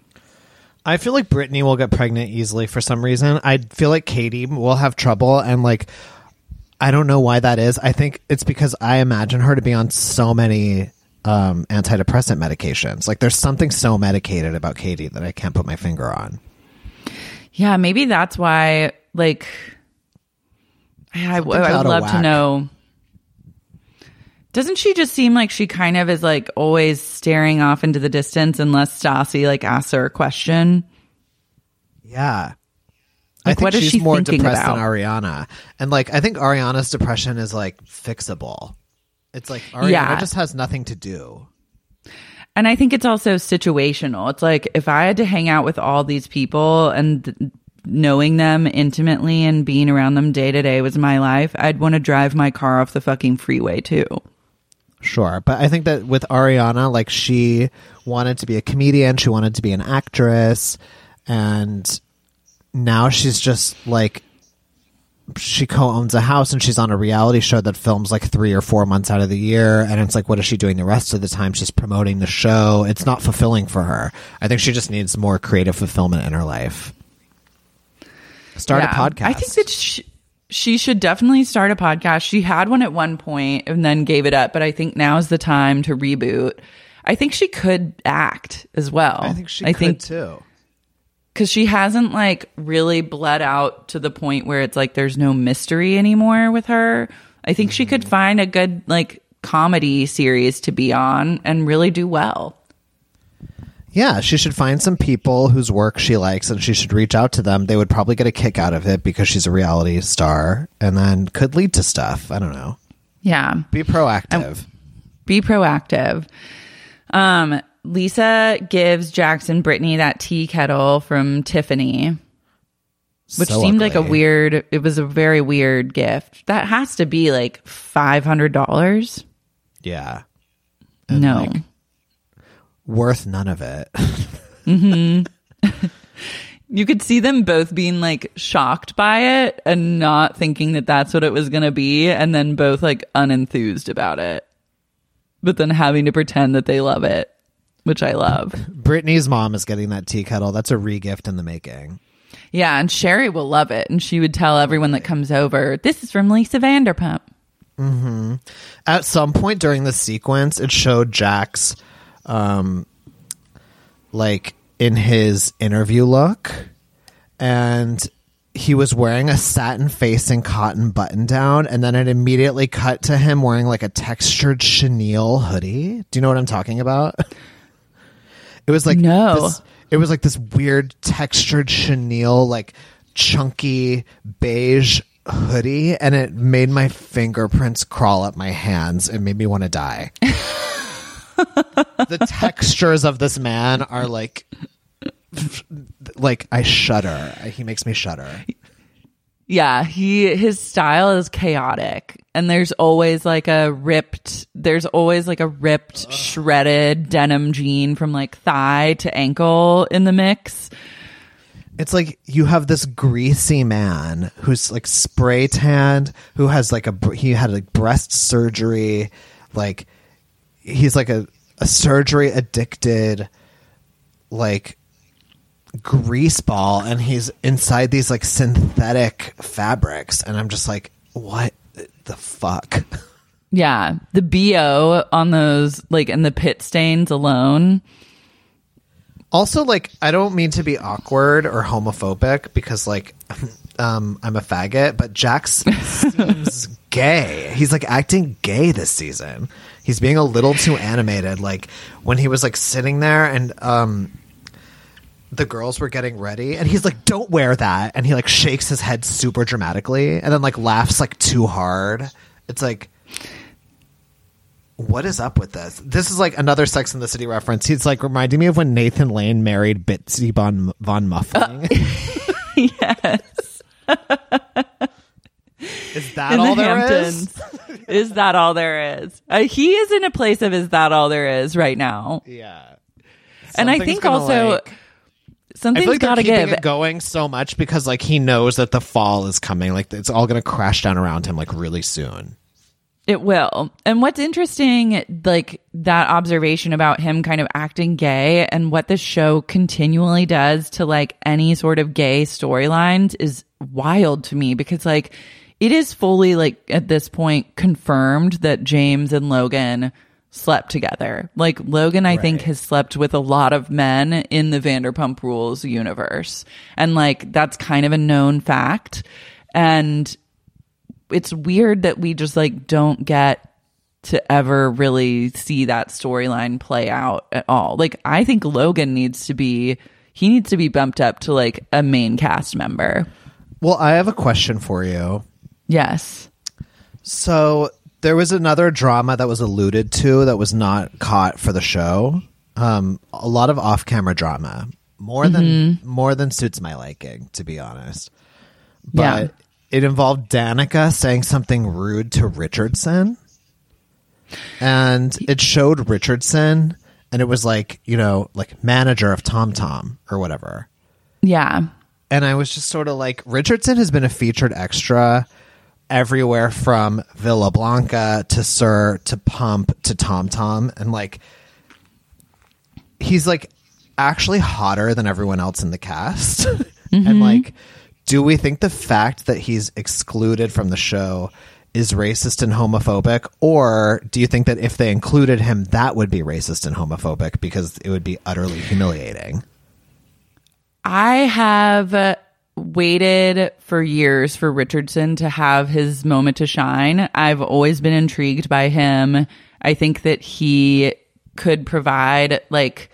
I feel like Brittany will get pregnant easily for some reason. I feel like Katie will have trouble and like I don't know why that is. I think it's because I imagine her to be on so many um, antidepressant medications. Like there's something so medicated about Katie that I can't put my finger on. Yeah, maybe that's why like I, I, would love to know doesn't she just seem like she kind of is like always staring off into the distance unless Stassi like asks her a question? Yeah. Like, I think what is she's she more depressed about? than Ariana. And like I think Ariana's depression is like fixable. It's like Ariana Yeah. just has nothing to do. And I think it's also situational. It's like if I had to hang out with all these people and th- knowing them intimately and being around them day to day was my life, I'd want to drive my car off the fucking freeway too. Sure, but I think that with Ariana, like she wanted to be a comedian, she wanted to be an actress, and now she's just like she co-owns a house and she's on a reality show that films like three or four months out of the year and it's like what is she doing the rest of the time? She's promoting the show. It's not fulfilling for her. I think she just needs more creative fulfillment in her life. Start Yeah. a podcast I think that she, she should definitely start a podcast. She had one at one point and then gave it up, but I think now's the time to reboot. I think she could act as well. i think she I could think too because she hasn't like really bled out to the point where it's like there's no mystery anymore with her. I think she Mm-hmm. could find a good like comedy series to be on and really do well. Yeah, she should find some people whose work she likes and she should reach out to them. They would probably get a kick out of it because she's a reality star and then could lead to stuff. I don't know. Yeah. Be proactive. be proactive. Um, Lisa gives Jax and Brittany that tea kettle from Tiffany, which So seemed like a weird. It was a very weird gift. That has to be like five hundred dollars. Yeah. No, like- Worth none of it. you could see them both being like shocked by it and not thinking that that's what it was going to be, and then both like unenthused about it, but then having to pretend that they love it, which I love. Brittany's mom is getting that tea kettle. That's a re-gift in the making. Yeah, and Sherry will love it. And she would tell everyone that comes over, this is from Lisa Vanderpump. Hmm. At some point during the sequence, it showed Jax um like in his interview look and he was wearing a satin facing cotton button down and then it immediately cut to him wearing like a textured chenille hoodie. Do you know what I'm talking about? It was like No. this- it was like this weird textured chenille like chunky beige hoodie and it made my fingerprints crawl up my hands and made me want to die. the textures of this man are like like I shudder. He makes me shudder. Yeah, he his style is chaotic. And there's always like a ripped there's always like a ripped shredded denim jean from like thigh to ankle in the mix. It's like you have this greasy man who's like spray tanned, who has like a he had like breast surgery, like he's like a a surgery addicted, like grease ball, and he's inside these like synthetic fabrics, and I'm just like, what the fuck? Yeah, the BO on those like and the pit stains alone. Also, like, I don't mean to be awkward or homophobic because, like, um, I'm a faggot, but Jax seems gay. He's like acting gay this season. He's being a little too animated. Like when he was like sitting there and um the girls were getting ready and he's like don't wear that and he like shakes his head super dramatically and then like laughs like too hard. It's like what is up with this? This is like another Sex in the City reference. He's like reminding me of when Nathan Lane married Bitsy Von, Von Muffling. yes. is that all the there is? Hamptons. is that all there is? Uh, he is in a place of is that all there is right now. Yeah. and I think also like- something's like got to give. it going so much because like he knows that the fall is coming. Like it's all going to crash down around him like really soon. It will. And what's interesting, like that observation about him kind of acting gay and what the show continually does to like any sort of gay storylines is wild to me because like it is fully like at this point confirmed that James and Logan slept together. Like Logan, I think, has slept with a lot of men in the Vanderpump Rules universe. And like that's kind of a known fact. And it's weird that we just like don't get to ever really see that storyline play out at all. Like I think Logan needs to be he needs to be bumped up to like a main cast member. Well, I have a question for you. Yes. So there was another drama that was alluded to that was not caught for the show. Um, a lot of off-camera drama, more than more than suits my liking, to be honest. But Yeah. it involved Danica saying something rude to Richardson, and it showed Richardson, and it was like you know, like manager of Tom Tom or whatever. Yeah. and I was just sort of like Richardson has been a featured extra everywhere from Villa Blanca to SUR to Pump to Tom Tom and like he's like actually hotter than everyone else in the cast. and like do we think the fact that he's excluded from the show is racist and homophobic or do you think that if they included him that would be racist and homophobic because it would be utterly humiliating? I have uh, waited for years for Richardson to have his moment to shine. I've always been intrigued by him. I think that he could provide like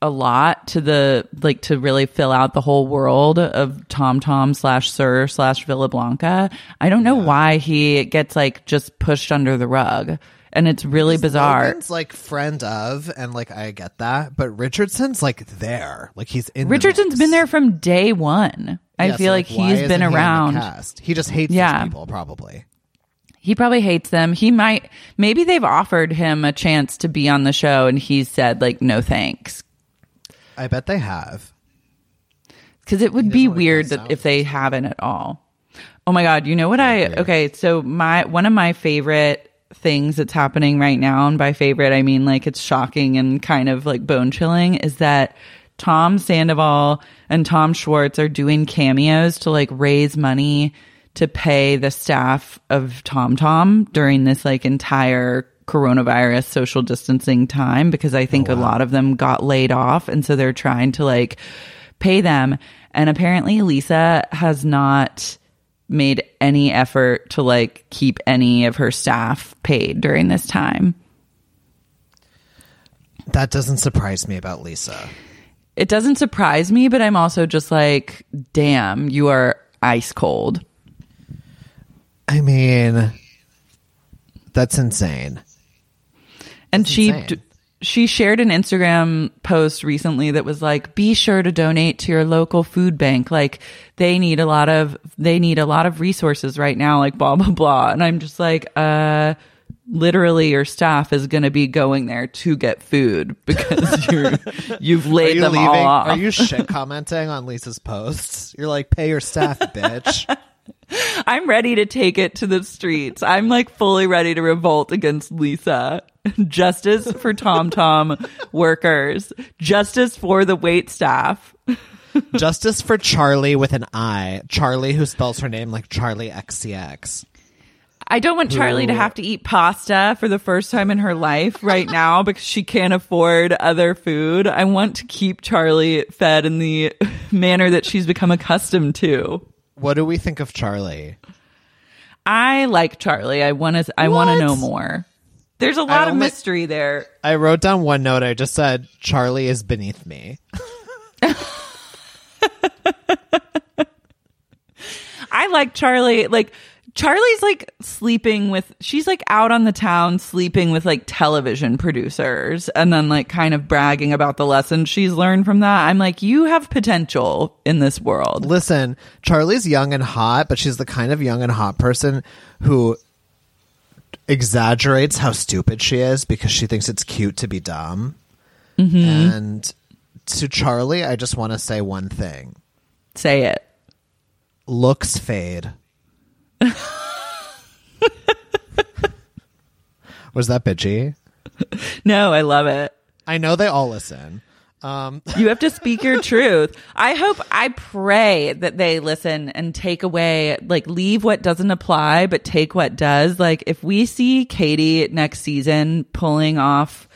a lot to the like to really fill out the whole world of Tom Tom slash SUR slash Villa Blanca. I don't know why he gets like just pushed under the rug. And it's really bizarre. Logan's like friend of, and like I get that, but Richardson's like there, like he's in. the Richardson's mix. been there from day one. I Yeah, so, feel like, he's been he the around. cast? He just hates Yeah. these people, probably. He probably hates them. He might, maybe they've offered him a chance to be on the show and he's said, like, no thanks. I bet they have. Because it would be weird that if they haven't at all. Oh my God. You know what I, okay. So, my, one of my favorite things that's happening right now, and by favorite, I mean like it's shocking and kind of like bone chilling, is that Tom Sandoval and Tom Schwartz are doing cameos to like raise money to pay the staff of Tom Tom during this like entire coronavirus social distancing time because I think oh, a lot of them got laid off. And so they're trying to like pay them. And apparently Lisa has not made any effort to like keep any of her staff paid during this time. That doesn't surprise me about Lisa. It doesn't surprise me, but I'm also just like, damn, you are ice cold. I mean, that's insane. And That's she insane. d- she shared an Instagram post recently that was like, "Be sure to donate to your local food bank. Like they need a lot of they need a lot of resources right now. Like blah blah blah." And I'm just like, uh. Literally, your staff is going to be going there to get food because you're you've laid you them leaving? all off. Are you shit commenting on Lisa's posts? You're like, pay your staff, bitch. I'm ready to take it to the streets. I'm like fully ready to revolt against Lisa. Justice for Tom Tom workers. Justice for the wait staff. Justice for Charli with an I. Charli, who spells her name like Charli XCX. I don't want Charli to have to eat pasta for the first time in her life right now because she can't afford other food. I want to keep Charli fed in the manner that she's become accustomed to. What do we think of Charli? I like Charli. I want to I want to know more. There's a lot of only- mystery there. I wrote down one note. I just said Charli is beneath me. I like Charli. Like Charli's like sleeping with. She's like out on the town sleeping with like television producers, and then like kind of bragging about the lessons she's learned from that. I'm like, you have potential in this world. Listen, Charli's young and hot, but she's the kind of young and hot person who exaggerates how stupid she is because she thinks it's cute to be dumb. Mm-hmm. And to Charli, I just want to say one thing Say it. looks fade. Was that bitchy? No, I love it. I know they all listen. Um, You have to speak your truth. I hope, I pray that they listen and take away, like, leave what doesn't apply, but take what does. Like, if we see Katie next season pulling off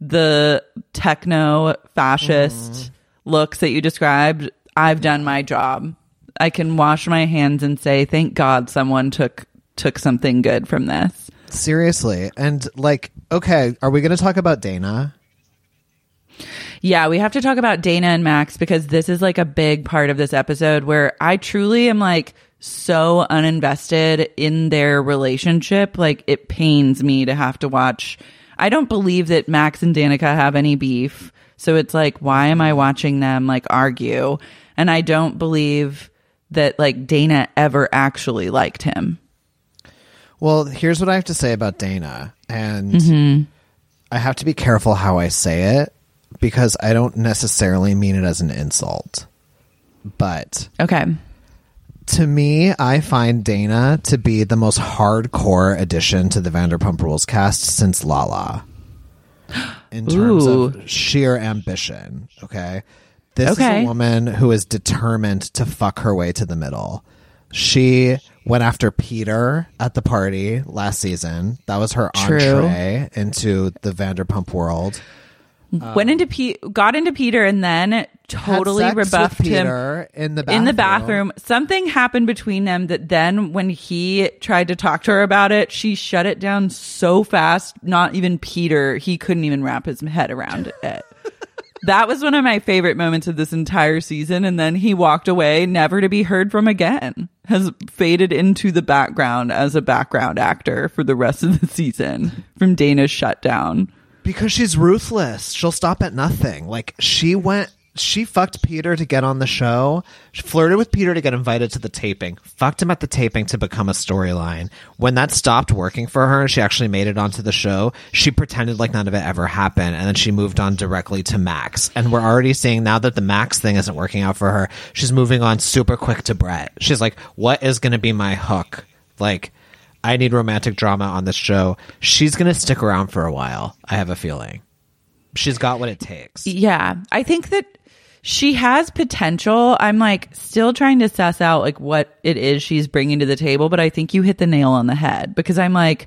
the techno fascist looks that you described, I've done my job. I can wash my hands and say, thank God someone took took something good from this. seriously. And like, okay, are we going to talk about Dayna? Yeah, we have to talk about Dayna and Max because this is like a big part of this episode where I truly am like so uninvested in their relationship. Like it pains me to have to watch. I don't believe that Max and Danica have any beef. So it's like, why am I watching them like argue? And I don't believe that like Dayna ever actually liked him. Well, here's what I have to say about Dayna. And mm-hmm. I have to be careful how I say it because I don't necessarily mean it as an insult. But Okay. to me, I find Dana to be the most hardcore addition to the Vanderpump Rules cast since Lala. In terms Ooh. of sheer ambition, okay? This is a woman who is determined to fuck her way to the middle. She went after Peter at the party last season. That was her True. entree into the Vanderpump world. Went into Pe- got into Peter and then totally Had sex with rebuffed him Peter in the bathroom. in the bathroom. Something happened between them that then when he tried to talk to her about it, she shut it down so fast, not even Peter, he couldn't even wrap his head around it. That was one of my favorite moments of this entire season and then he walked away never to be heard from again. Has faded into the background as a background actor for the rest of the season from Dayna's shutdown. Because she's ruthless. She'll stop at nothing. Like she went she fucked Peter to get on the show. She flirted with Peter to get invited to the taping. Fucked him at the taping to become a storyline. When that stopped working for her and she actually made it onto the show, she pretended like none of it ever happened and then she moved on directly to Max. And we're already seeing now that the Max thing isn't working out for her, she's moving on super quick to Brett. She's like, "What is going to be my hook?" Like I need romantic drama on this show. She's going to stick around for a while. I have a feeling. She's got what it takes. Yeah, I think that she has potential. I'm like still trying to suss out like what it is she's bringing to the table, but I think you hit the nail on the head because I'm like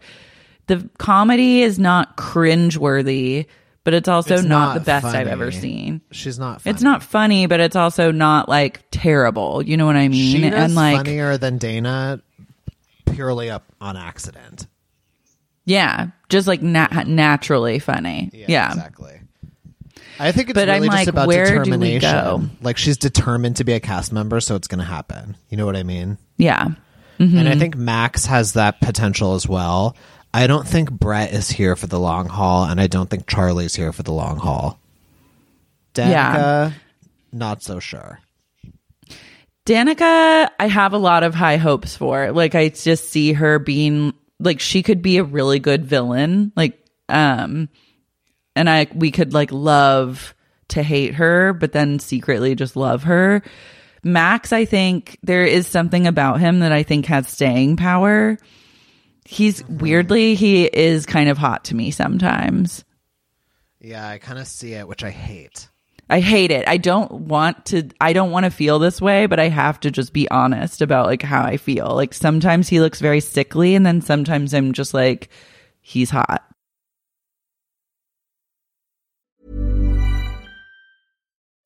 the comedy is not cringeworthy, but it's also It's not, not the best I've ever seen. She's not funny. It's not funny, but it's also not like terrible. You know what I mean? She and like funnier than Dayna purely up on accident. yeah, just like na- naturally funny. Yeah. Exactly. I think it's But I'm really just like, about where do we determination. go? Like she's determined to be a cast member, so it's going to happen. You know what I mean? Yeah. And Mm-hmm. I think Max has that potential as well. I don't think Brett is here for the long haul, and I don't think Charli's here for the long haul. Danica, Yeah. not so sure. Danica, I have a lot of high hopes for. Like I just see her being like she could be a really good villain. Like um and I we could like love to hate her, but then secretly just love her. Max, I think there is something about him that I think has staying power. He's mm-hmm. weirdly he is kind of hot to me sometimes. Yeah, I kind of see it, which I hate. I hate it. I don't want to I don't want to feel this way, but I have to just be honest about like how I feel. Like sometimes he looks very sickly and then sometimes I'm just like he's hot.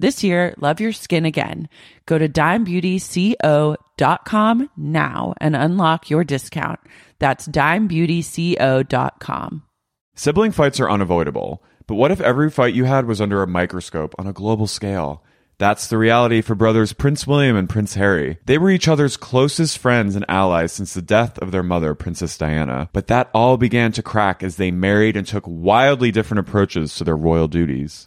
This year, love your skin again. Go to dimebeautyco.com now and unlock your discount. That's dimebeautyco.com. Sibling fights are unavoidable, but what if every fight you had was under a microscope on a global scale? That's the reality for brothers Prince William and Prince Harry. They were each other's closest friends and allies since the death of their mother, Princess Diana. But that all began to crack as they married and took wildly different approaches to their royal duties.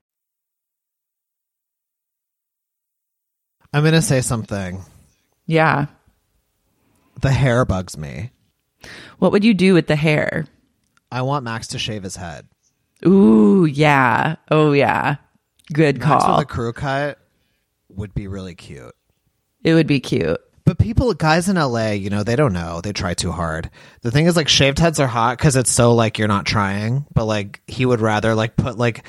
I'm going to say something. Yeah. The hair bugs me. What would you do with the hair? I want Max to shave his head. Ooh, yeah. Oh, yeah. Good Max call. with a crew cut would be really cute. it would be cute. But people, guys in LA, you know, they don't know. They try too hard. The thing is, like, shaved heads are hot because it's so like you're not trying. But like, he would rather like put like,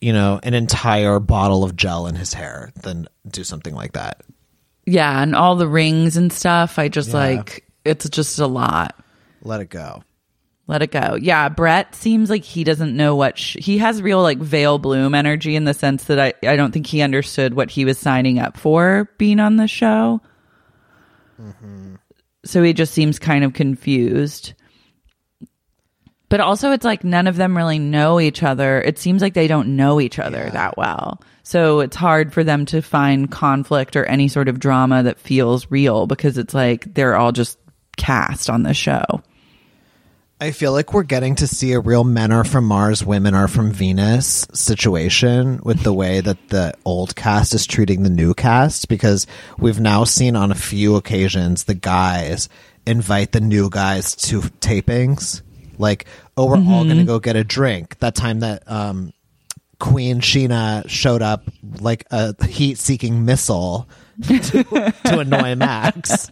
you know, an entire bottle of gel in his hair than do something like that. Yeah, and all the rings and stuff. I just Yeah. like it's just a lot. Let it go. Let it go. Yeah, Brett seems like he doesn't know what sh- he has real like veil bloom energy in the sense that I I don't think he understood what he was signing up for being on the show. Mm-hmm. So he just seems kind of confused. But also, it's like none of them really know each other. It seems like they don't know each other that well. So it's hard for them to find conflict or any sort of drama that feels real because it's like they're all just cast on the show. I feel like we're getting to see a real men are from Mars, women are from Venus situation with the way that the old cast is treating the new cast because we've now seen on a few occasions the guys invite the new guys to tapings. Like, oh, we're all going to go get a drink. That time that um, Queen Scheana showed up like a heat seeking missile to, to annoy Max.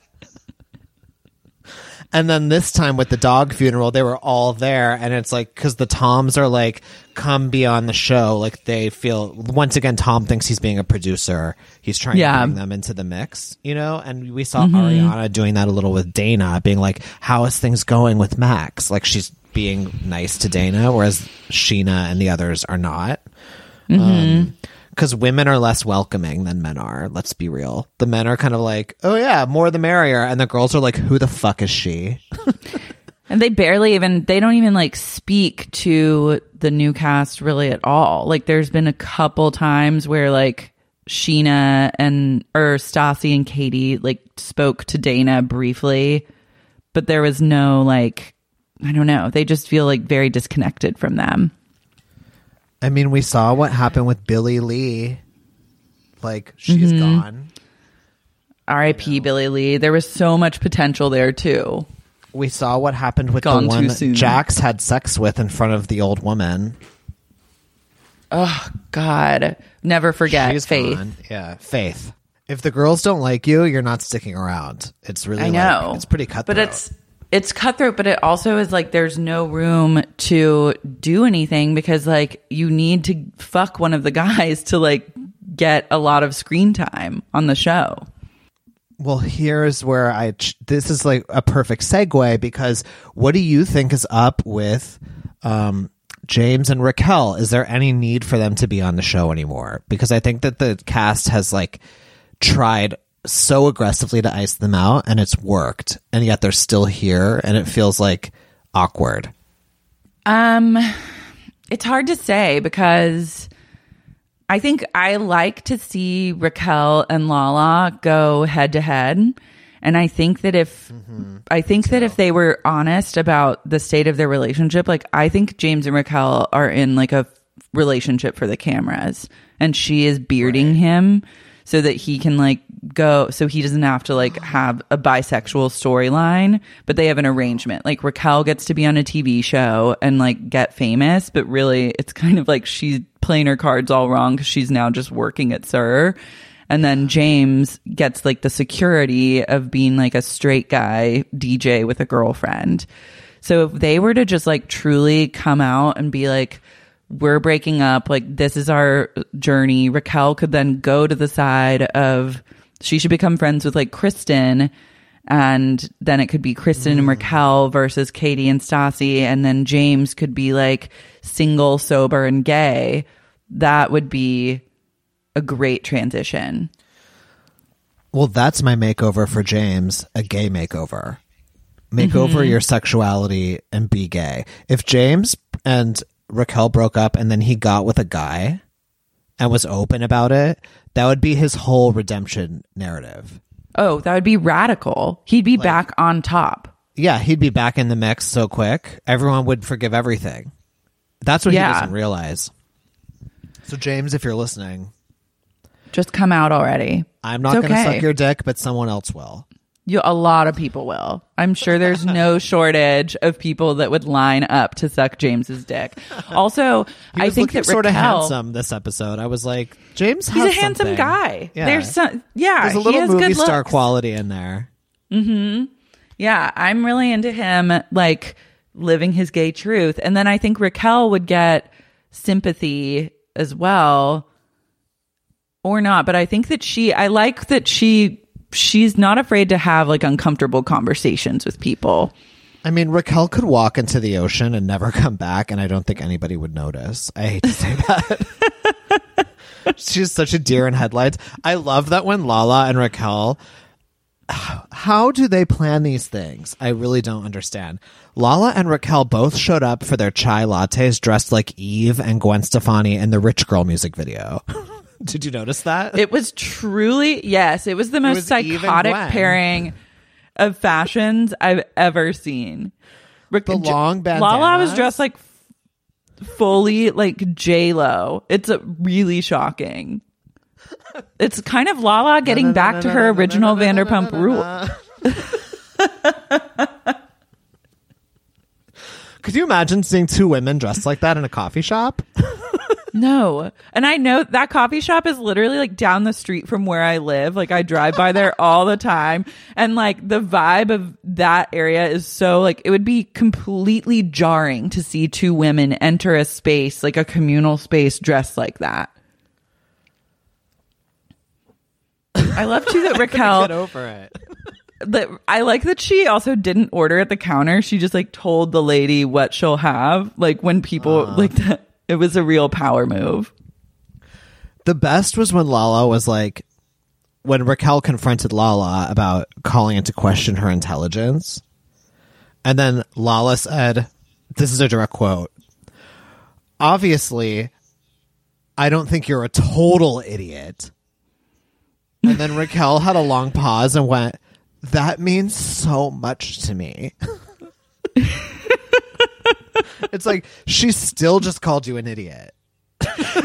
And then this time with the dog funeral, they were all there, and it's like because the Toms are like, "Come be on the show." Like they feel once again, Tom thinks he's being a producer. He's trying Yeah. to bring them into the mix, you know. And we saw mm-hmm. Ariana doing that a little with Dayna, being like, "How is things going with Max?" Like she's being nice to Dayna, whereas Scheana and the others are not. Mm-hmm. Um, Because women are less welcoming than men are. Let's be real. The men are kind of like, "Oh yeah, more the merrier," and the girls are like, "Who the fuck is she?" And they barely even they don't even like speak to the new cast really at all. Like there's been a couple times where like Scheana and or Stassi and Katie like spoke to Dayna briefly, but there was no like I don't know. They just feel like very disconnected from them. I mean, we saw what happened with Billie Lee. Like she's mm-hmm. gone. R.I.P. Billie Lee. There was so much potential there too. We saw what happened with Gone the one. Jax had sex with in front of the old woman. Oh God, never forget She's Faith. gone. Yeah, Faith. If the girls don't like you, you're not sticking around. It's really I like- know. it's pretty cutthroat. But it's it's cutthroat, but it also is like there's no room to do anything because like you need to fuck one of the guys to like get a lot of screen time on the show. Well, here's where I. ch- This is like a perfect segue because what do you think is up with um, James and Raquel? Is there any need for them to be on the show anymore? Because I think that the cast has like tried so aggressively to ice them out and it's worked, and yet they're still here, and it feels like awkward. Um it's hard to say because I think I like to see Raquel and Lala go head to head. And I think that if I think that if they were honest about the state of their relationship, like I think James and Raquel are in like a relationship for the cameras. And she is bearding him so that he can like go so he doesn't have to like have a bisexual storyline but they have an arrangement. Like Raquel gets to be on a TV show and like get famous but really it's kind of like she's playing her cards all wrong cuz she's now just working at SUR and then James gets like the security of being like a straight guy DJ with a girlfriend. So if they were to just like truly come out and be like, we're breaking up, like this is our journey, Raquel could then go to the side of she should become friends with like Kristen. And then it could be Kristen and mm. Raquel versus Katie and Stassi. And then James could be like single, sober, and gay. That would be a great transition. Well, that's my makeover for James, a gay makeover. Make mm-hmm. over your sexuality and be gay. If James and Raquel broke up and then he got with a guy and was open about it, that would be his whole redemption narrative. Oh, that would be radical. He'd be back on top. Yeah, he'd be back in the mix so quick. Everyone would forgive everything. That's what Yeah. he doesn't realize. So, James, if you're listening, Just come out already. I'm not going to suck your dick, but someone else will. You, a lot of people will. I'm sure there's no shortage of people that would line up to suck James's dick. Also, I think that sort of handsome this episode. I was like, James, he's a handsome something. guy. Yeah. There's some, yeah, There's a he little has movie good star looks. quality in there. Hmm. Yeah, I'm really into him, like living his gay truth. And then I think Raquel would get sympathy as well, or not. But I think that she, I like that she, she's not afraid to have like uncomfortable conversations with people. I mean, Raquel could walk into the ocean and never come back, and I don't think anybody would notice. I hate to say that. She's such a deer in headlights. I love that when Lala and Raquel how do they plan these things? I really don't understand. Lala and Raquel both showed up for their chai lattes dressed like Eve and Gwen Stefani in the Rich Girl music video. Did you notice that? It was truly yes. It was the most was psychotic pairing of fashions I've ever seen. Rick- The long Lala was dressed like fully like J Lo. It's really shocking. It's kind of Lala getting back to her original Vanderpump rule. Could you imagine seeing two women dressed like that in a coffee shop? No. And I know that coffee shop is literally like down the street from where I live. Like I drive by there all the time. And like the vibe of that area is so like it would be completely jarring to see two women enter a space, like a communal space dressed like that. I love too that Raquel get over it. that I like that she also didn't order at the counter. She just like told the lady what she'll have. Like when people uh-huh. like that, it was a real power move. The best was when Lala was like, when Raquel confronted Lala about calling into question her intelligence. And then Lala said, this is a direct quote. Obviously, I don't think you're a total idiot. And then Raquel had a long pause and went, that means so much to me. it's like she still just called you an idiot.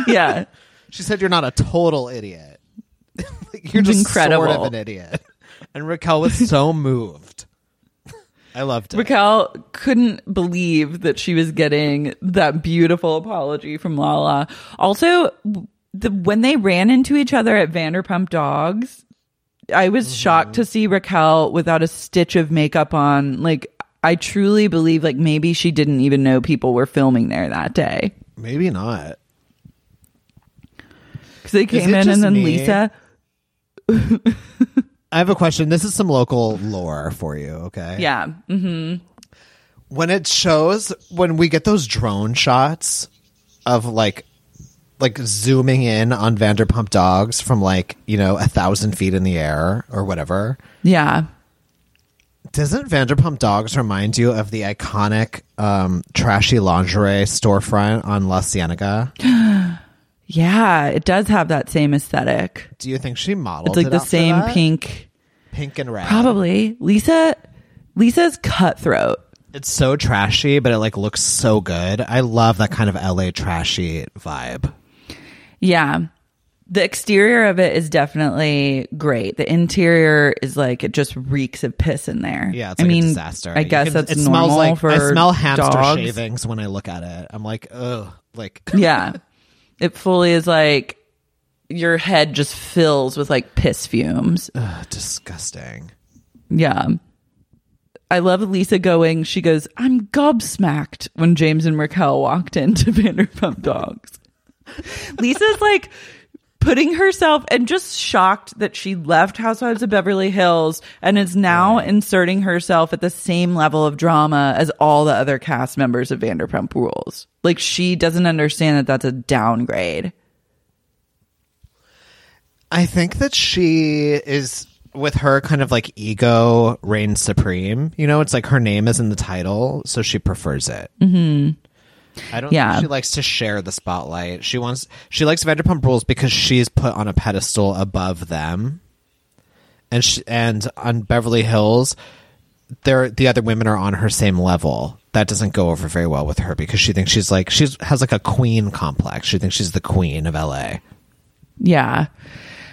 Yeah. She said you're not a total idiot. you're just Incredible. sort of an idiot. And Raquel was so moved. I loved it. Raquel couldn't believe that she was getting that beautiful apology from Lala. Also, the when they ran into each other at Vanderpump Dogs, I was shocked to see Raquel without a stitch of makeup on. Like, I truly believe like maybe she didn't even know people were filming there that day Maybe not. because they came in and then me? Lisa. I have a question. This is some local lore for you, okay? Yeah. Mm-hmm. When it shows when we get those drone shots of like like zooming in on Vanderpump Dogs from like, you know, a thousand feet in the air or whatever. Yeah. Doesn't Vanderpump Dogs remind you of the iconic um, trashy lingerie storefront on La Cienega? Yeah. It does have that same aesthetic. Do you think she modeled It's like it the same pink. pink and red? Probably. Lisa Lisa's cutthroat. It's so trashy, but it like looks so good. I love that kind of LA trashy vibe. Yeah. The exterior of it is definitely great. The interior is like it just reeks of piss in there. Yeah, it's I like mean, a disaster. I You guess can- that's it normal smells like for I smell hamster dogs. shavings when I look at it. I'm like, ugh, like Yeah. it fully is like your head just fills with like piss fumes. ugh, disgusting. Yeah. I love Lisa going, she goes, I'm gobsmacked when James and Raquel walked into Vanderpump Dogs. Lisa's like putting herself and just shocked that she left Housewives of Beverly Hills and is now inserting herself at the same level of drama as all the other cast members of Vanderpump Rules. Like she doesn't understand that that's a downgrade. I think that she is with her kind of like ego reigns supreme. You know, it's like her name is in the title, so she prefers it. Mm-hmm. I don't Yeah. think she likes to share the spotlight. She wants she likes Vanderpump Rules because she's put on a pedestal above them. And she, and on Beverly Hills, there the other women are on her same level. That doesn't go over very well with her because she thinks she's like she's has like a queen complex. She thinks she's the queen of LA. Yeah.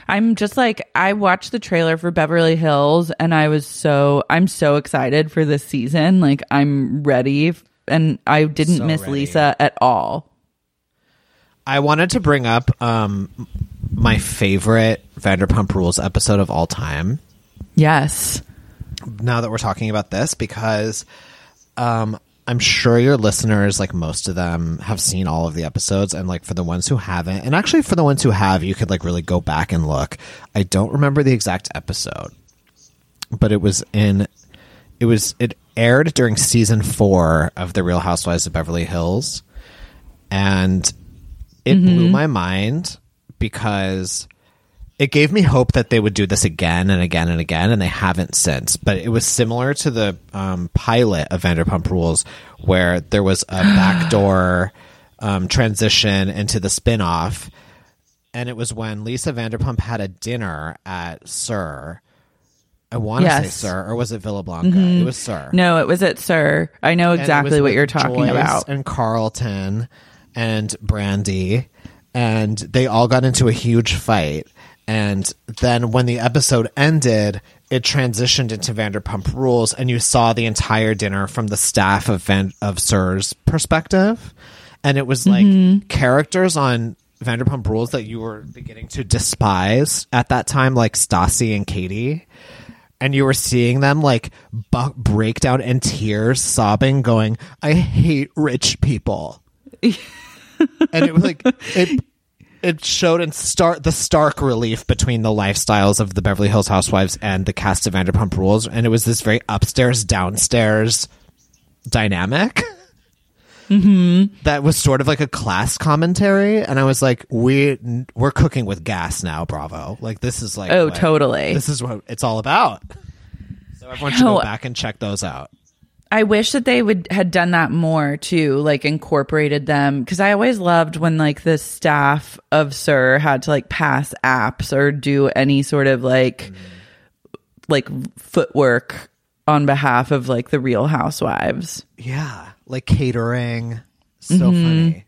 I'm just like I watched the trailer for Beverly Hills and I was so I'm so excited for this season. Like I'm ready and I didn't So miss ready. Lisa at all. I wanted to bring up um, my favorite Vanderpump Rules episode of all time. Yes. Now that we're talking about this, because um, I'm sure your listeners, like most of them, have seen all of the episodes, and like for the ones who haven't, and actually for the ones who have, you could like really go back and look. I don't remember the exact episode, but it was in. It was it aired during season four of The Real Housewives of Beverly Hills, and it blew my mind because it gave me hope that they would do this again and again and again, and they haven't since. But it was similar to the um, pilot of Vanderpump Rules, where there was a backdoor um, transition into the spin-off and it was when Lisa Vanderpump had a dinner at SUR. I want to say SUR, or was it Villa Blanca? It was SUR. No, it was at SUR. I know exactly what you're talking Joyce about. And Carlton and Brandi, and they all got into a huge fight. And then when the episode ended, it transitioned into Vanderpump Rules, and you saw the entire dinner from the staff of Van- of SUR's perspective, and it was like Mm-hmm. characters on Vanderpump Rules that you were beginning to despise at that time, like Stassi and Katie and you were seeing them like bu- break down in tears, sobbing, going, "I hate rich people," and it was like it. It showed in start the stark relief between the lifestyles of the Beverly Hills Housewives and the cast of Vanderpump Rules, and it was this very upstairs downstairs dynamic. Mm-hmm. That was sort of like a class commentary, and I was like, "We we're cooking with gas now, Bravo! Like this is like Oh, what- totally. This is what it's all about." So everyone should go back and check those out. I wish that they would had done that more too, like incorporated them because I always loved when like the staff of SUR had to like pass apps or do any sort of like like footwork on behalf of like the Real Housewives. Yeah, like catering, so Mm-hmm. funny.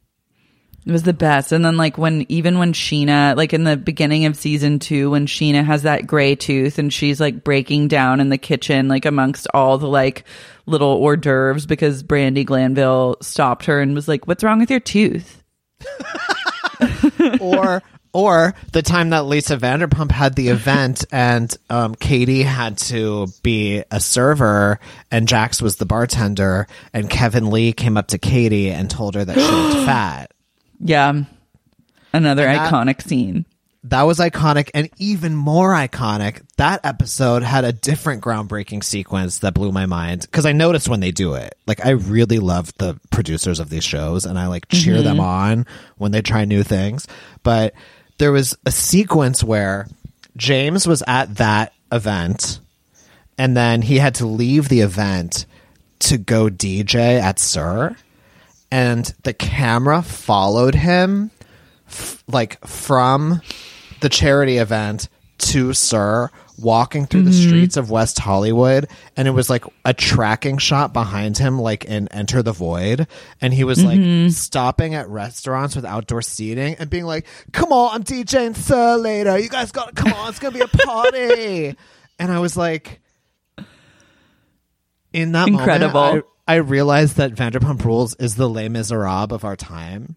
It was the best. And then like when even when Scheana, like in the beginning of season two, when Scheana has that gray tooth and she's like breaking down in the kitchen, like amongst all the like little hors d'oeuvres because Brandi Glanville stopped her and was like, What's wrong with your tooth? or or the time that Lisa Vanderpump had the event and um, Katie had to be a server and Jax was the bartender and Kevin Lee came up to Katie and told her that she looked fat. Yeah. Another And that- iconic scene. That was iconic and even more iconic. That episode had a different groundbreaking sequence that blew my mind because I noticed when they do it. Like I really love the producers of these shows and I like cheer them on when they try new things. But there was a sequence where James was at that event and then he had to leave the event to go DJ at SUR and the camera followed him f- like from the charity event to SUR walking through the mm-hmm. streets of West Hollywood and it was like a tracking shot behind him like in Enter the Void. And he was like mm-hmm. stopping at restaurants with outdoor seating and being like come on I'm DJing SUR later. You guys got to come on it's going to be a party. And I was like in that Incredible. moment I, I realized that Vanderpump Rules is the Les Miserables of our time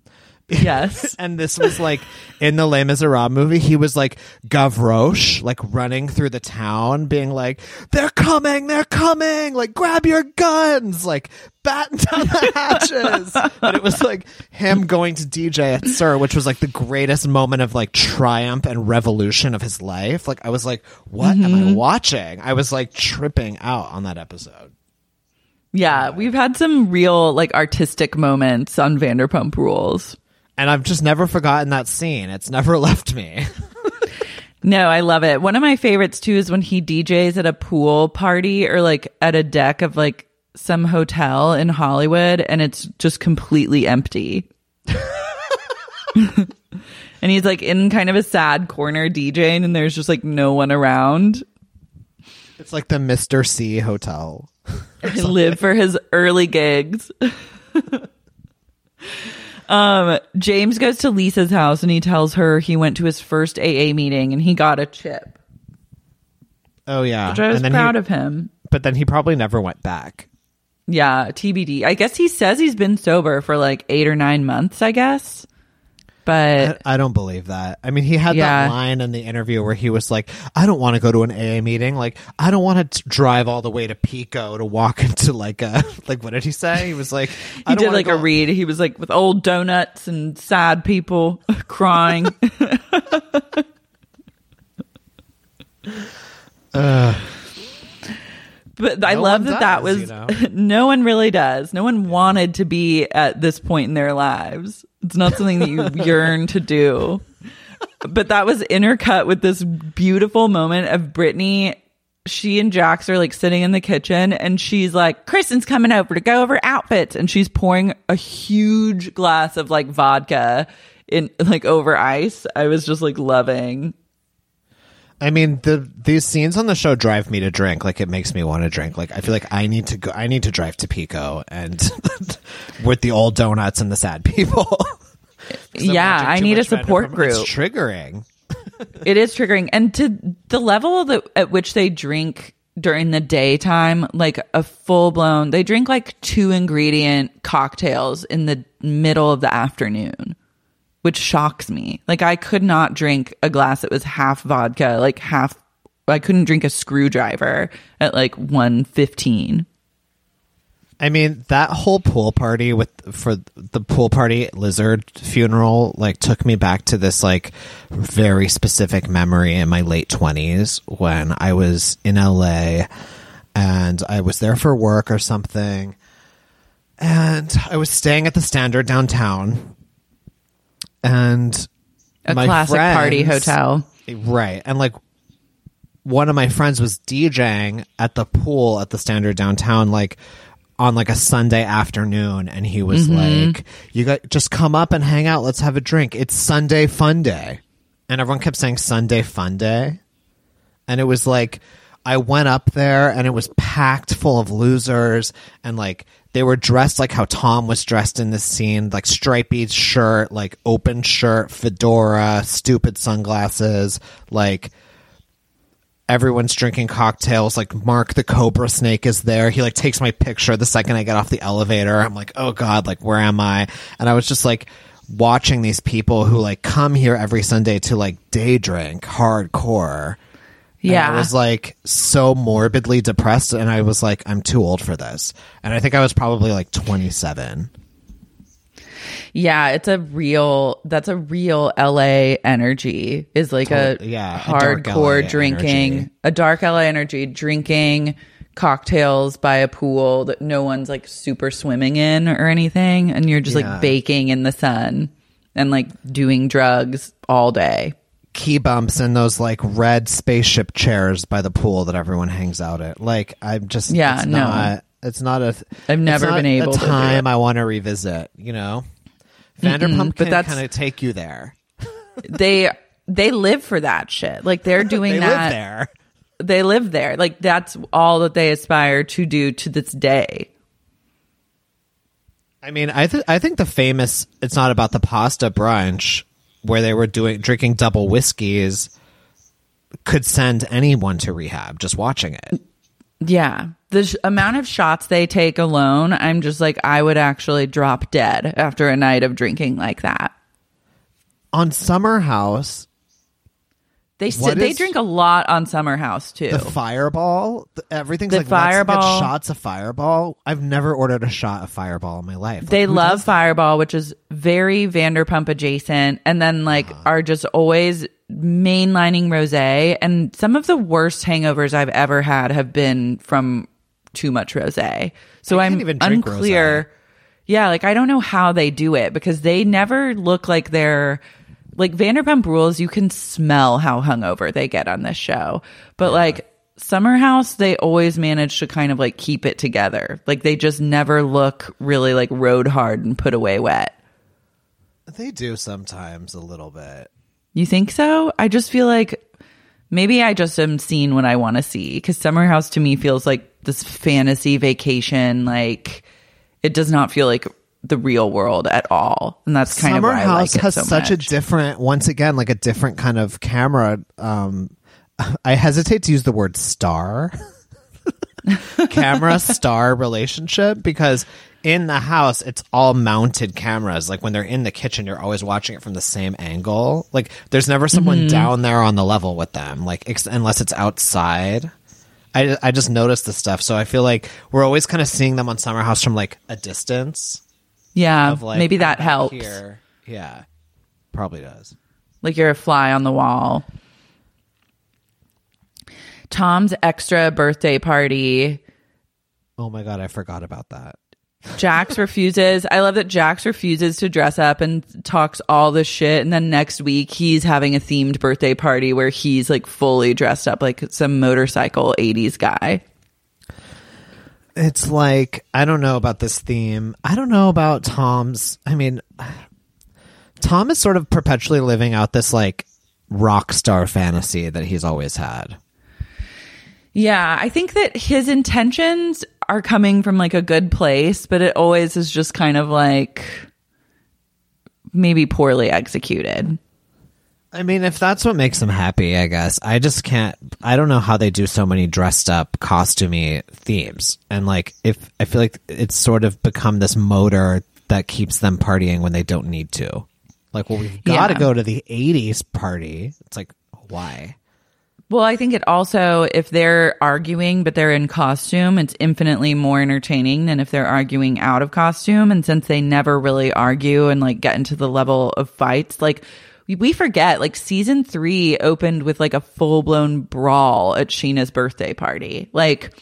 Yes. and this was like in the Les Miserables movie, he was like Gavroche, like running through the town, being like, "They're coming, they're coming! Like, grab your guns! Like, batten down the hatches!" but it was like him going to DJ at SUR, which was like the greatest moment of like triumph and revolution of his life. Like, I was like, "What am I mm-hmm. watching?" I was like tripping out on that episode. yeah. We've had some real like artistic moments on Vanderpump Rules. And I've just never forgotten that scene. It's never left me. No, I love it. One of my favorites too is when he DJs at a pool party or like at a deck of like some hotel in Hollywood and it's just completely empty. and he's like in kind of a sad corner DJing and there's just like no one around. it's like the Mr. C hotel. I live for his early gigs. Um, James goes to Lisa's house and he tells her he went to his first AA meeting and he got a chip. Oh yeah, Which I was and then proud he, of him. But then he probably never went back. Yeah, TBD. I guess he says he's been sober for like eight or nine months, I guess. I, But I don't believe that. I mean, he had Yeah. that line in the interview where he was like, "I don't want to go to an AA meeting. Like, I don't want to drive all the way to Pico to walk into like a like what did he say? He was like, I he did like go- a read. He was like with old donuts and sad people crying. But I love that that was you know? no one really does. No one wanted to be at this point in their lives. It's not something that you yearn to do. but that was intercut with this beautiful moment of Brittany. She and Jax are like sitting in the kitchen and she's like, Kristen's coming over to go over outfits. And she's pouring a huge glass of like vodka in like over ice. I was just like loving. I mean, the these scenes on the show drive me to drink. Like it makes me want to drink. Like I feel like I need to go. I need to drive to Pico and with the old donuts and the sad people. Yeah, I need a support group. It's triggering. It is triggering. And to the level that at which they drink during the daytime, like a full blown, they drink like two ingredient cocktails in the middle of the afternoon, which shocks me. Like I could not drink a glass that was half vodka, like half, I couldn't drink a screwdriver at like 115. I mean, that whole pool party with for the pool party lizard funeral like took me back to this like very specific memory in my late 20s when I was in LA and I was there for work or something and I was staying at the Standard downtown and A classic party hotel. Right. And like one of my friends was DJing at the pool at the Standard downtown like on like a Sunday afternoon and he was mm-hmm. like, "You got just come up and hang out. Let's have a drink. It's Sunday fun day." And everyone kept saying Sunday fun day. And it was like I went up there and it was packed full of losers and like they were dressed like how Tom was dressed in this scene, like stripy shirt, like open shirt, fedora, stupid sunglasses, like everyone's drinking cocktails like mark the Cobrasnake is there. He like takes my picture the second i get off the elevator. I'm like oh god like where am i? And i was just like watching these people who like come here every sunday to like day drink hardcore and Yeah. I was like so morbidly depressed and I was like, I'm too old for this. And I think I was probably like 27. Yeah, it's a real that's a real LA energy. Is like a yeah, hardcore LA drinking, energy. a dark LA energy, drinking cocktails by a pool that no one's like super swimming in or anything and you're just Yeah. like baking in the sun and like doing drugs all day. Key bumps and those like red spaceship chairs by the pool that everyone hangs out at. Like I'm just Yeah, it's no. not it's not a I've never been able a to time. I want to revisit, you know. Vanderpump but can that's- kind of take you there. They they live for that shit. Like they're doing they that live there. they live there. Like that's all that they aspire to do to this day. I mean, I th- I think the famous it's not about the pasta brunch where they were doing drinking double whiskeys could send anyone to rehab just watching it. Yeah. The sh- amount of shots they take alone, I'm just like, I would actually drop dead after a night of drinking like that. On Summer House, They sit, they drink a lot on Summer House too. the fireball, th- everything's The like let's get Fireball. shots of fireball. I've never ordered a shot of fireball in my life. Like, they love? Fireball, which is very Vanderpump adjacent, and then like Uh-huh. are just always mainlining rosé. And some of the worst hangovers I've ever had have been from too much rosé. So I can't I'm even drink unclear. Yeah, like I don't know how they do it because they never look like they're like Vanderpump Rules. You can smell how hungover they get on this show, but like Summer House, they always manage to kind of like keep it together. Like they just never look really like road hard and put away wet. They do sometimes a little bit. You think so? I just feel like maybe I just am seeing what I want to see because Summer House to me feels like this fantasy vacation. Like it does not feel like the real world at all, and that's kind Summer of why House I like it has so such a different, once again, like a different kind of camera. Um, I hesitate to use the word star, camera star relationship because in the house it's all mounted cameras. Like when they're in the kitchen, you're always watching it from the same angle. Like there's never someone Mm-hmm. down there on the level with them. Like ex- unless it's outside. I, I just noticed the stuff, so I feel like we're always kind of seeing them on Summer House from like a distance. Yeah, like maybe that helps. here. Yeah, probably does. Like you're a fly on the wall. Tom's extra birthday party. Oh my god, I forgot about that. Jax refuses. I love that Jax refuses to dress up and talks all this shit. And then next week he's having a themed birthday party where he's like fully dressed up like some motorcycle 80s guy. It's like I don't know about this theme. I don't know about Tom's. I mean, Tom is sort of perpetually living out this like rock star fantasy that he's always had. Yeah, I think that his intentions are coming from like a good place, but it always is just kind of like maybe poorly executed. I mean, if that's what makes them happy, I guess. I just can't. I don't know how they do so many dressed up, costumey themes, and like if I feel like it's sort of become this motor that keeps them partying when they don't need to. Like, well, we've got to Yeah. go to the '80s party. It's like, why? Well, I think it also, if they're arguing but they're in costume, it's infinitely more entertaining than if they're arguing out of costume. And since they never really argue and like get into the level of fights, like we- forget, like season three opened with like a full blown brawl at Scheana's birthday party. Like,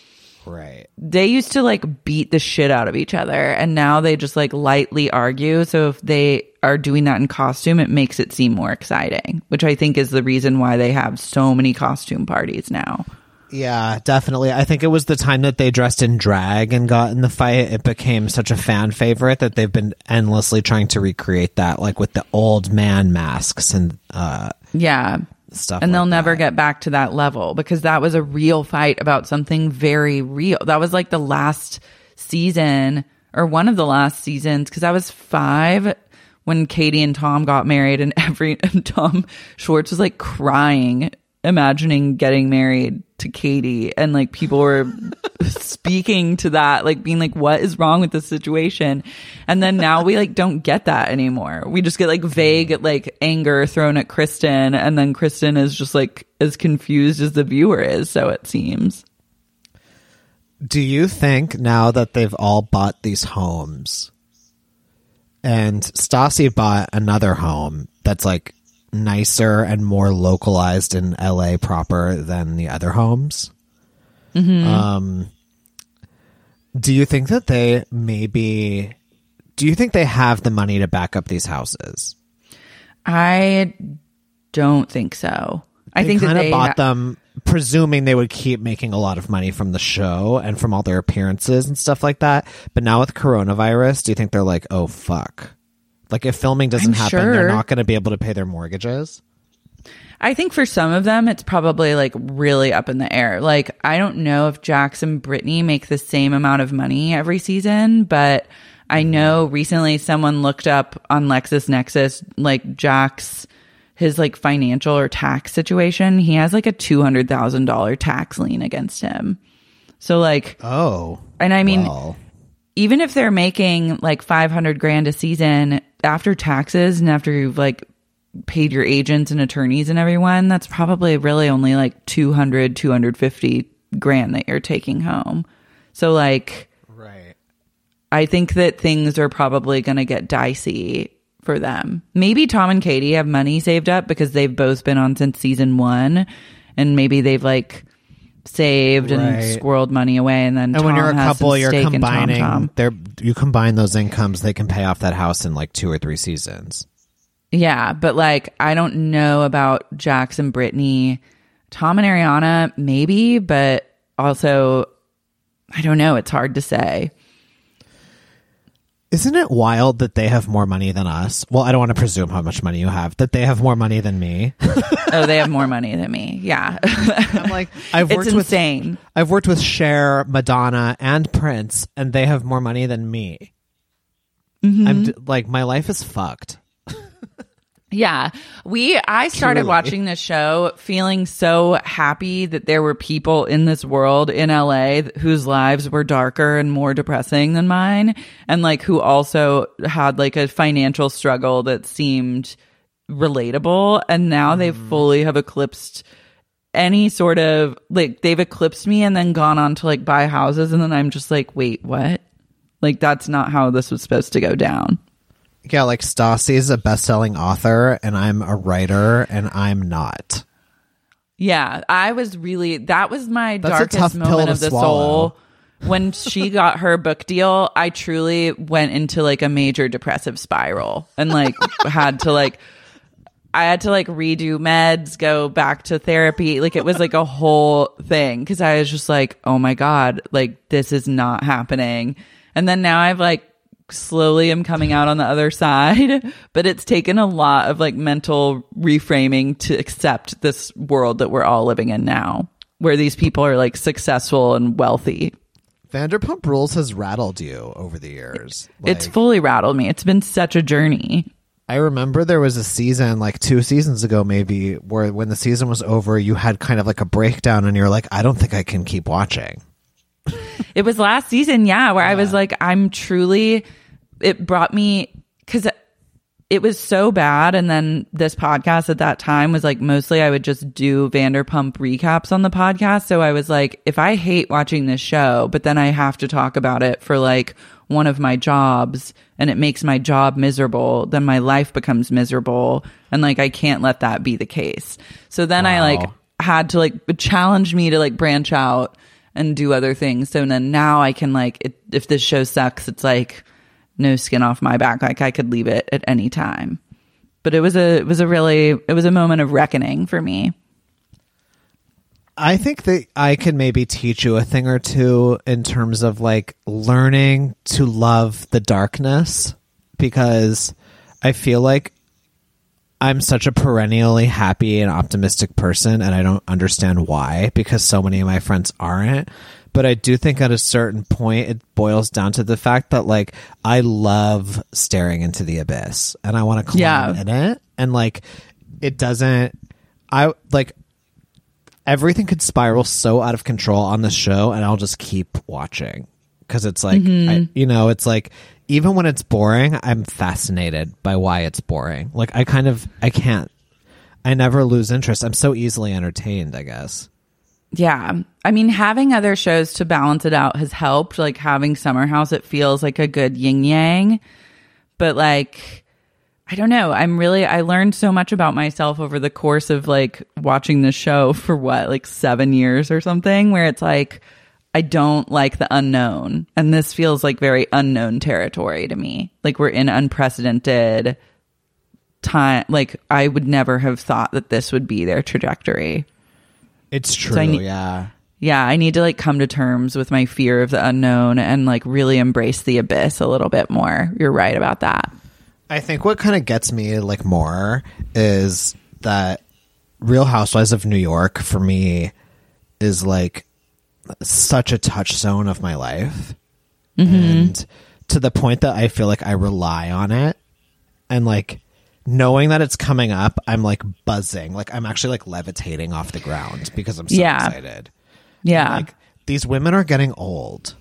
Right. they used to like beat the shit out of each other and now they just like lightly argue so if they are doing that in costume it makes it seem more exciting which i think is the reason why they have so many costume parties now Yeah, definitely. I think it was the time that they dressed in drag and got in the fight. It became such a fan favorite that they've been endlessly trying to recreate that, like with the old man masks and uh, yeah stuff. and they'll like never get back to that level because that was a real fight about something very real that was like the last season or one of the last seasons because i was five when katie and tom got married and every and tom schwartz was like crying imagining getting married to katie and like people were speaking to that like being like what is wrong with this situation? And then now we like don't get that anymore. We just get like vague like anger thrown at kristen and then kristen is just like as confused as the viewer is so it seems. Do you think now that they've all bought these homes and Stassi bought another home that's like nicer and more localized in LA proper than the other homes? Um, do you think that they maybe do you think they have the money to back up these houses? i don't think so i think that kind they of bought them presuming they would keep making a lot of money from the show and from all their appearances and stuff like that. But now with coronavirus, do you think they're like, oh fuck? Like if filming doesn't I'm happen, they're not going to be able to pay their mortgages. I think for some of them, it's probably like really up in the air. Like, I don't know if Jax and Brittany make the same amount of money every season, but I mm-hmm. know recently someone looked up on LexisNexis, like Jax, his like financial or tax situation. He has like a $200,000 tax lien against him. So, like, Oh, and I mean, well, even if they're making like 500 grand a season after taxes and after you've like paid your agents and attorneys and everyone that's probably really only like 200 250 grand that you're taking home so like right. i think that things are probably going to get dicey for them maybe tom and katie have money saved up because they've both been on since season one and maybe they've like saved and Right. squirreled money away and then And when Tom you're a has some couple, you're stake in combining. They're you combine those incomes, they can pay off that house in like two or three seasons. Yeah, but like I don't know about Jax and Brittany. Tom and Ariana, maybe, but also I don't know. It's hard to say. Isn't it wild that they have more money than us? Well, I don't want to presume how much money you have. That they have more money than me. Oh, they have more money than me. Yeah. I'm like, I've it's worked with insane. I've worked with Cher, Madonna, and Prince, and they have more money than me. Mm-hmm. I'm d- like, my life is fucked. Yeah. We I started Truly. watching this show feeling so happy that there were people in this world in LA whose lives were darker and more depressing than mine and like who also had like a financial struggle that seemed relatable. And now they mm-hmm. fully have eclipsed any sort of like they've eclipsed me and then gone on to like buy houses. And then I'm just like wait what? Like that's not how this was supposed to go down Yeah, like Stassi is a best-selling author, and I'm a writer, and I'm not. Yeah, I was really that was my That's darkest moment of the swallow. soul when she got her book deal, I truly went into like a major depressive spiral and like had to like I had to like redo meds, go back to therapy. Like it was like a whole thing because I was just like, oh my God, like this is not happening. And then now I've like slowly am coming out on the other side, but it's taken a lot of like mental reframing to accept this world that we're all living in now, where these people are like successful and wealthy. Vanderpump Rules has rattled you over the years. it's Like, fully rattled me. It's been such a journey. I remember there was a season like two seasons ago, maybe, where when the season was over, you had kind of like a breakdown, and you're like, I don't think I can keep watching. It was last season, yeah, where I was like, I'm truly, it brought me, because it was so bad. And then this podcast at that time was like, mostly I would just do Vanderpump recaps on the podcast. So I was like, if I hate watching this show, but then I have to talk about it for like one of my jobs and it makes my job miserable, then my life becomes miserable. And like, I can't let that be the case. So then I like had to like challenge me to like branch out and do other things. So then now I can like it, if this show sucks, it's like no skin off my back. Like I could leave it at any time. But it was a it was a really it was a moment of reckoning for me. I think that I can maybe teach you a thing or two in terms of like learning to love the darkness because I feel like I'm such a perennially happy and optimistic person and I don't understand why because so many of my friends aren't. But I do think at a certain point it boils down to the fact that like I love staring into the abyss and I want to climb Yeah. in it and like it doesn't I like everything could spiral so out of control on the show and I'll just keep watching because it's like I, mm-hmm. you know it's like even when it's boring I'm fascinated by why it's boring like I kind of I can't I never lose interest I'm so easily entertained I guess Yeah. I mean, having other shows to balance it out has helped. Like having Summer House, it feels like a good yin yang. But like, I don't know. I'm really, I learned so much about myself over the course of like watching the show for what, like seven years or something, where it's like, I don't like the unknown. And this feels like very unknown territory to me. Like we're in unprecedented time. Like I would never have thought that this would be their trajectory. it's true I need- yeah Yeah, I need to like come to terms with my fear of the unknown and like really embrace the abyss a little bit more. You're right about that. I think what kind of gets me like more is that Real Housewives of New York for me is like such a touchstone of my life. Mm-hmm. And to the point that I feel like I rely on it and like knowing that it's coming up, I'm like buzzing. Like I'm actually like levitating off the ground because I'm so Yeah. excited. Yeah. Like these women are getting old.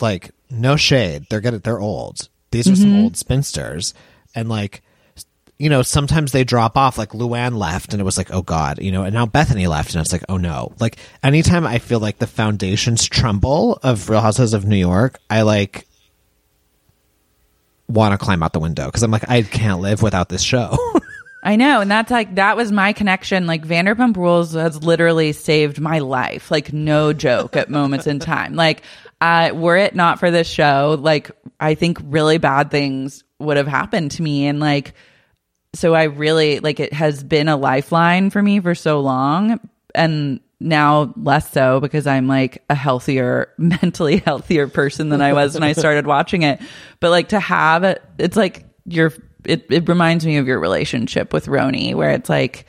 Like no shade, they're getting they're old. These are some mm-hmm. old spinsters, and like you know sometimes they drop off. Like Luann left, and it was like oh god, you know, and now Bethenny left, and it's like oh no. Like anytime I feel like the foundations tremble of Real Houses of New York, I like want to climb out the window because I'm like I can't live without this show. I know. And that's like, that was my connection. Like Vanderpump Rules has literally saved my life. Like, no joke at moments in time. Like, uh, were it not for this show, like, I think really bad things would have happened to me. And like, so I really, like, it has been a lifeline for me for so long. And now less so because I'm like a healthier, mentally healthier person than I was when I started watching it. But like to have it, it's like you're, it, it reminds me of your relationship with Roni, where it's like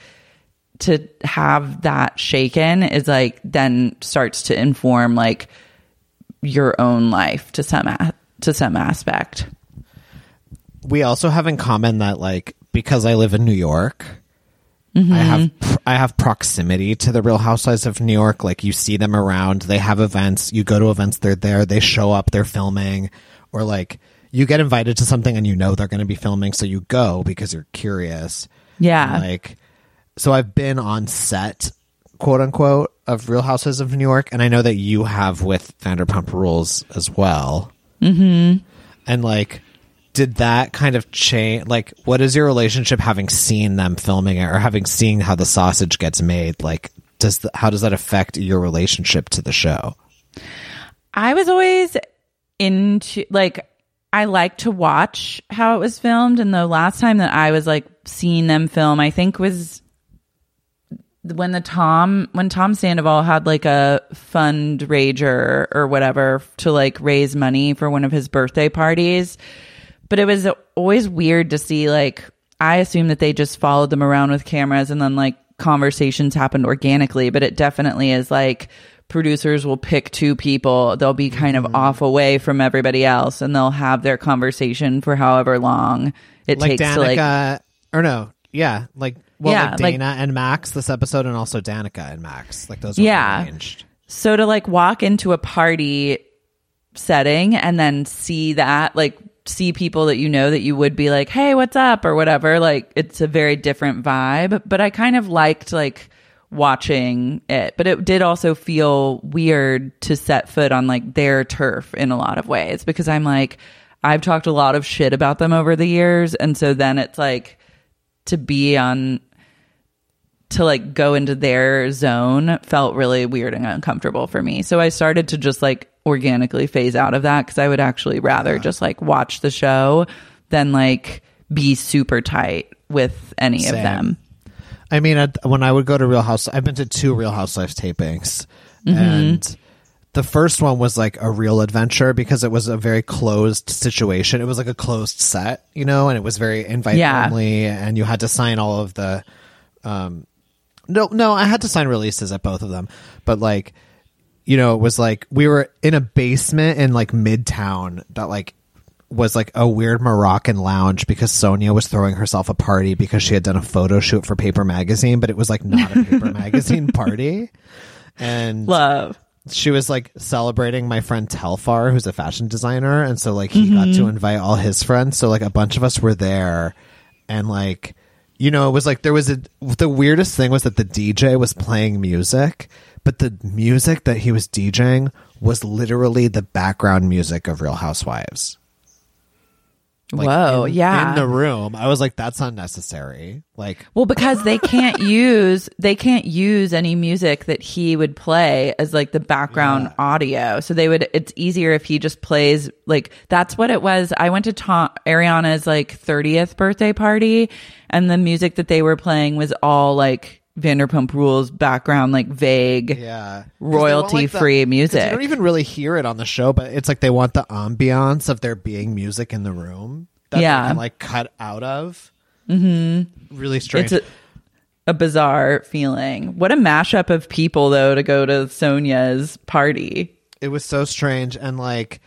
to have that shaken is like then starts to inform like your own life to some a- to some aspect. we also have in common that like because I live in New York, I have pr- I have proximity to the Real Housewives of New York. Like you see them around, they have events. You go to events, they're there. They show up, they're filming, or like you get invited to something and you know they're going to be filming, so you go because you're curious. Yeah. And, like so, I've been on set, quote unquote, of Real Housewives of New York, and I know that you have with Vanderpump Rules as well. Mm-hmm. And like did that kind of change like what is your relationship having seen them filming it or having seen how the sausage gets made? Like does the, how does that affect your relationship to the show? I was always into like I like to watch how it was filmed, and the last time that I was like seeing them film, I think was when the Tom when Tom Sandoval had like a fundraiser or whatever to like raise money for one of his birthday parties. But it was always weird to see like I assume that they just followed them around with cameras and then like conversations happened organically, but it definitely is like producers will pick two people. They'll be kind of mm-hmm. off away from everybody else and they'll have their conversation for however long it like takes Danica, to like or no, yeah, like well, Yeah, like like- Dayna and Max this episode, and also Danica and Max, like those. Were Yeah. arranged. So to like walk into a party setting and then see that, like see people that you know that you would be like, hey, what's up or whatever, like it's a very different vibe. But I kind of liked like watching it, but it did also feel weird to set foot on like their turf in a lot of ways because I'm like, I've talked a lot of shit about them over the years. And so then it's like to be on to like go into their zone felt really weird and uncomfortable for me. So I started to just like organically phase out of that because I would actually rather just like watch the show than like be super tight with any of them. I mean, I'd, when I would go to Real House, I've been to two Real Housewives tapings, Mm-hmm. and the first one was like a real adventure because it was a very closed situation. It was like a closed set, you know, and it was very invite Yeah. only, and you had to sign all of the. Um, no, no, I had to sign releases at both of them, but like, you know, it was like we were in a basement in like Midtown that like was like a weird Moroccan lounge because Sonja was throwing herself a party because she had done a photo shoot for Paper Magazine, but it was like not a Paper Magazine party. And Love. she was like celebrating my friend Telfar, who's a fashion designer, and so like he got to mm-hmm. invite all his friends. So like a bunch of us were there, and like you know, it was like there was a the weirdest thing was that the DJ was playing music, but the music that he was DJing was literally the background music of Real Housewives. Like, Whoa, in- yeah. in the room. I was like, that's unnecessary. Like, Well, because they can't use they can't use any music that he would play as like the background audio. So they would it's easier if he just plays like that's what it was. I went to Tom Ariana's like 30th birthday party and the music that they were playing was all like Vanderpump Rules background like vague yeah, royalty-free music. You don't even really hear it on the show, but it's like they want the ambiance of there being music in the room. That Yeah. can like cut out of. Mm-hmm. Really strange. It's a, a bizarre feeling. What a mashup of people though to go to Sonja's party. it was so strange, and like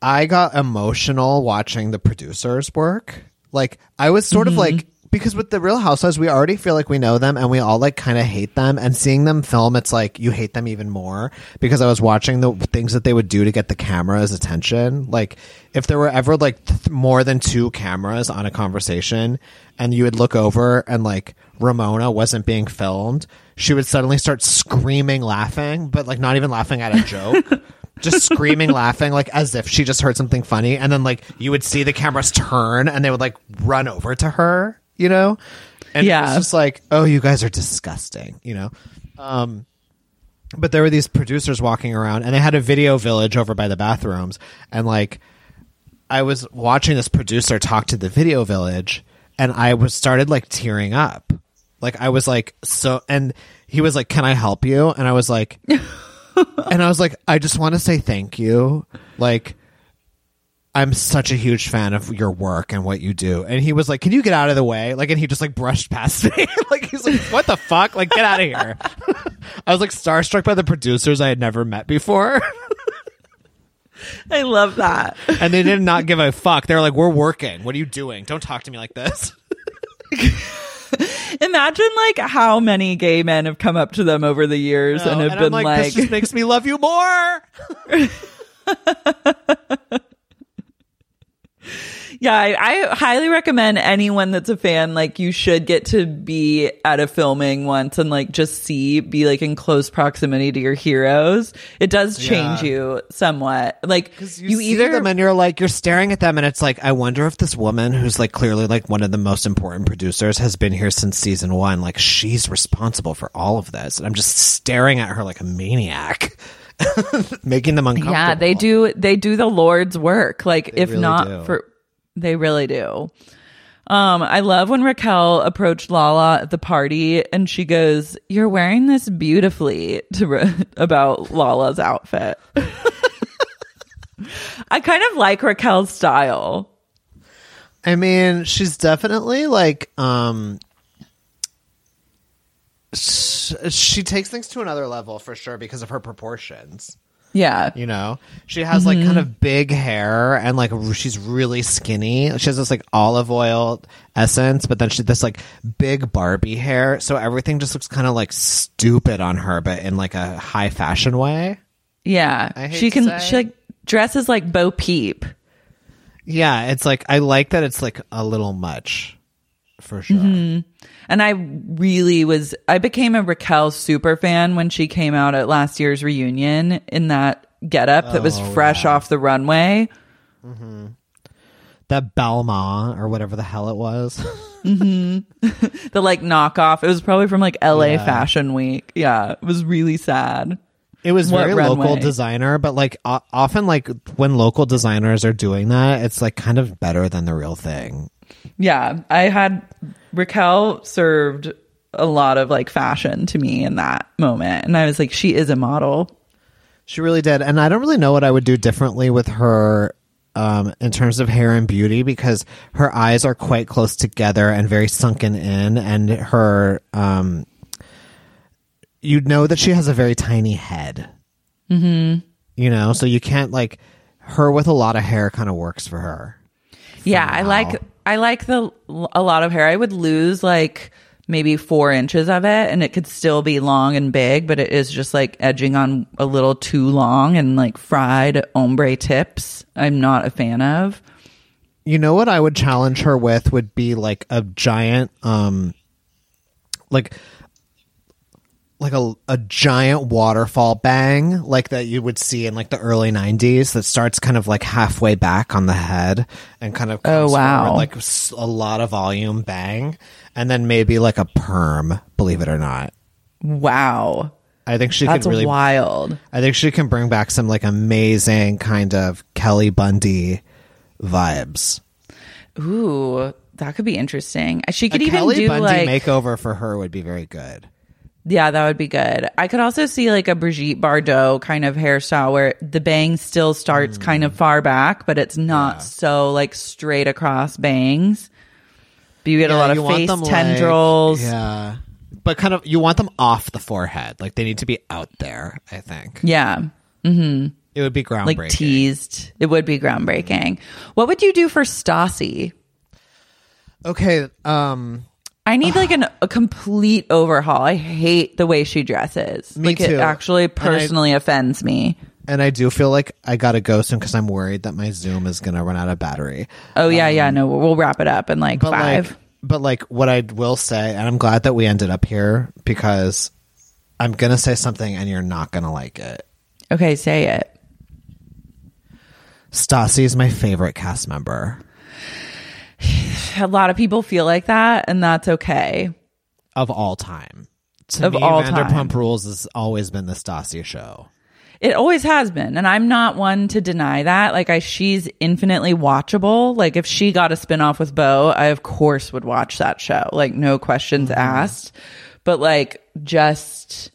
I got emotional watching the producers work. Like I was sort of like because with the Real Housewives, we already feel like we know them, and we all like kind of hate them. And seeing them film, it's like you hate them even more because I was watching the things that they would do to get the camera's attention. Like if there were ever like th- more than two cameras on a conversation, and you would look over and like Ramona wasn't being filmed, she would suddenly start screaming, laughing, but like not even laughing at a joke just screaming laughing like as if she just heard something funny and then like you would see the cameras turn and they would like run over to her you know and Yeah. it's just like oh you guys are disgusting you know um but there were these producers walking around and they had a video village over by the bathrooms and like i was watching this producer talk to the video village and i was started like tearing up like i was like so and he was like can i help you and i was like and I was like, I just want to say thank you. Like, I'm such a huge fan of your work and what you do. And he was like, Can you get out of the way? Like, and he just like brushed past me. like, he's like, What the fuck? Like, get out of here. I was like starstruck by the producers I had never met before. I love that. and they did not give a fuck. They're like, We're working. What are you doing? Don't talk to me like this. Imagine like how many gay men have come up to them over the years and have and been I'm like, like, This just makes me love you more. Yeah, I, I highly recommend anyone that's a fan, like you should get to be at a filming once and like just see, be like in close proximity to your heroes. It does change Yeah. you somewhat. Like you, you, either them and you're like you're staring at them and it's like I wonder if this woman who's like clearly like one of the most important producers has been here since season one like she's responsible for all of this and I'm just staring at her like a maniac making them uncomfortable. Yeah, they do. They do the Lord's work. Like if really not do. for, they really do. Um, I love when Raquel approached Lala at the party and she goes, "You're wearing this beautifully." To Ra- about Lala's outfit. I kind of like Raquel's style. I mean, she's definitely like um she takes things to another level for sure because of her proportions. Yeah, You know, she has like mm-hmm. kind of big hair and like she's really skinny. She has this like olive oil essence, but then she this like big Barbie hair, so everything just looks kind of like stupid on her, but in like a high fashion way. yeah. She can. say. She like dresses like Bo Peep. Yeah, it's like I like that it's like a little much, for sure. Mm-hmm. And I really was, I became a Raquel super fan when she came out at last year's reunion in that getup that was oh, fresh off the runway. Mm-hmm. That Balmain or whatever the hell it was. Mm-hmm. The like knockoff. It was probably from like LA Yeah. Fashion Week. Yeah. It was really sad. It was What very local runway? designer, but like o- often, like when local designers are doing that, it's like kind of better than the real thing. Yeah. I had Raquel served a lot of like fashion to me in that moment. And I was like, she is a model. She really did, and I don't really know what I would do differently with her um, in terms of hair and beauty because her eyes are quite close together and very sunken in, and her um, you know that she has a very tiny head. Mm-hmm. You know, so you can't like her with a lot of hair. Kind of works for her. Yeah, I like I like the a lot of hair. I would lose like maybe four inches of it, and it could still be long and big, but it is just like edging on a little too long and like fried ombre tips. I'm not a fan of. You know what I would challenge her with would be like a giant um like like a a giant waterfall bang like that you would see in like the early 90s that starts kind of like halfway back on the head and kind of oh, comes Oh, wow. forward, like a lot of volume bang and then maybe like a perm believe it or not Wow, I think she that's could really wild. I think she can bring back some like amazing kind of Kelly Bundy vibes. Ooh, that could be interesting. She could a even Kelly do Bundy like makeover for her would be very good. Yeah, that would be good. I could also see like a Brigitte Bardot kind of hairstyle where the bang still starts kind of far back, but it's not so like straight across bangs. But you get a lot of face them, like- tendrils. yeah, but kind of you want them off the forehead. Like they need to be out there. I think Yeah. Mm-hmm. It would be groundbreaking. Like teased. It would be groundbreaking. What would you do for Stassi? Okay, um, I need like an, a complete overhaul. I hate the way she dresses. Me like too. it actually And I- personally offends me. and I do feel like I gotta go soon because I'm worried that my Zoom is gonna run out of battery. Oh yeah, yeah. Um, no, we'll wrap it up in like But five. like, but like, what I will say, and I'm glad that we ended up here because I'm gonna say something, and you're not gonna like it. okay, say it. Stassi is my favorite cast member a lot of people feel like that, and that's okay. of all time. To Of me, all Vanderpump time. Rules has always been the Stassi show. It always has been, and I'm not one to deny that. Like, I she's infinitely watchable. Like, if she got a spinoff with Beau, I of course would watch that show. Like, no questions asked. But like, just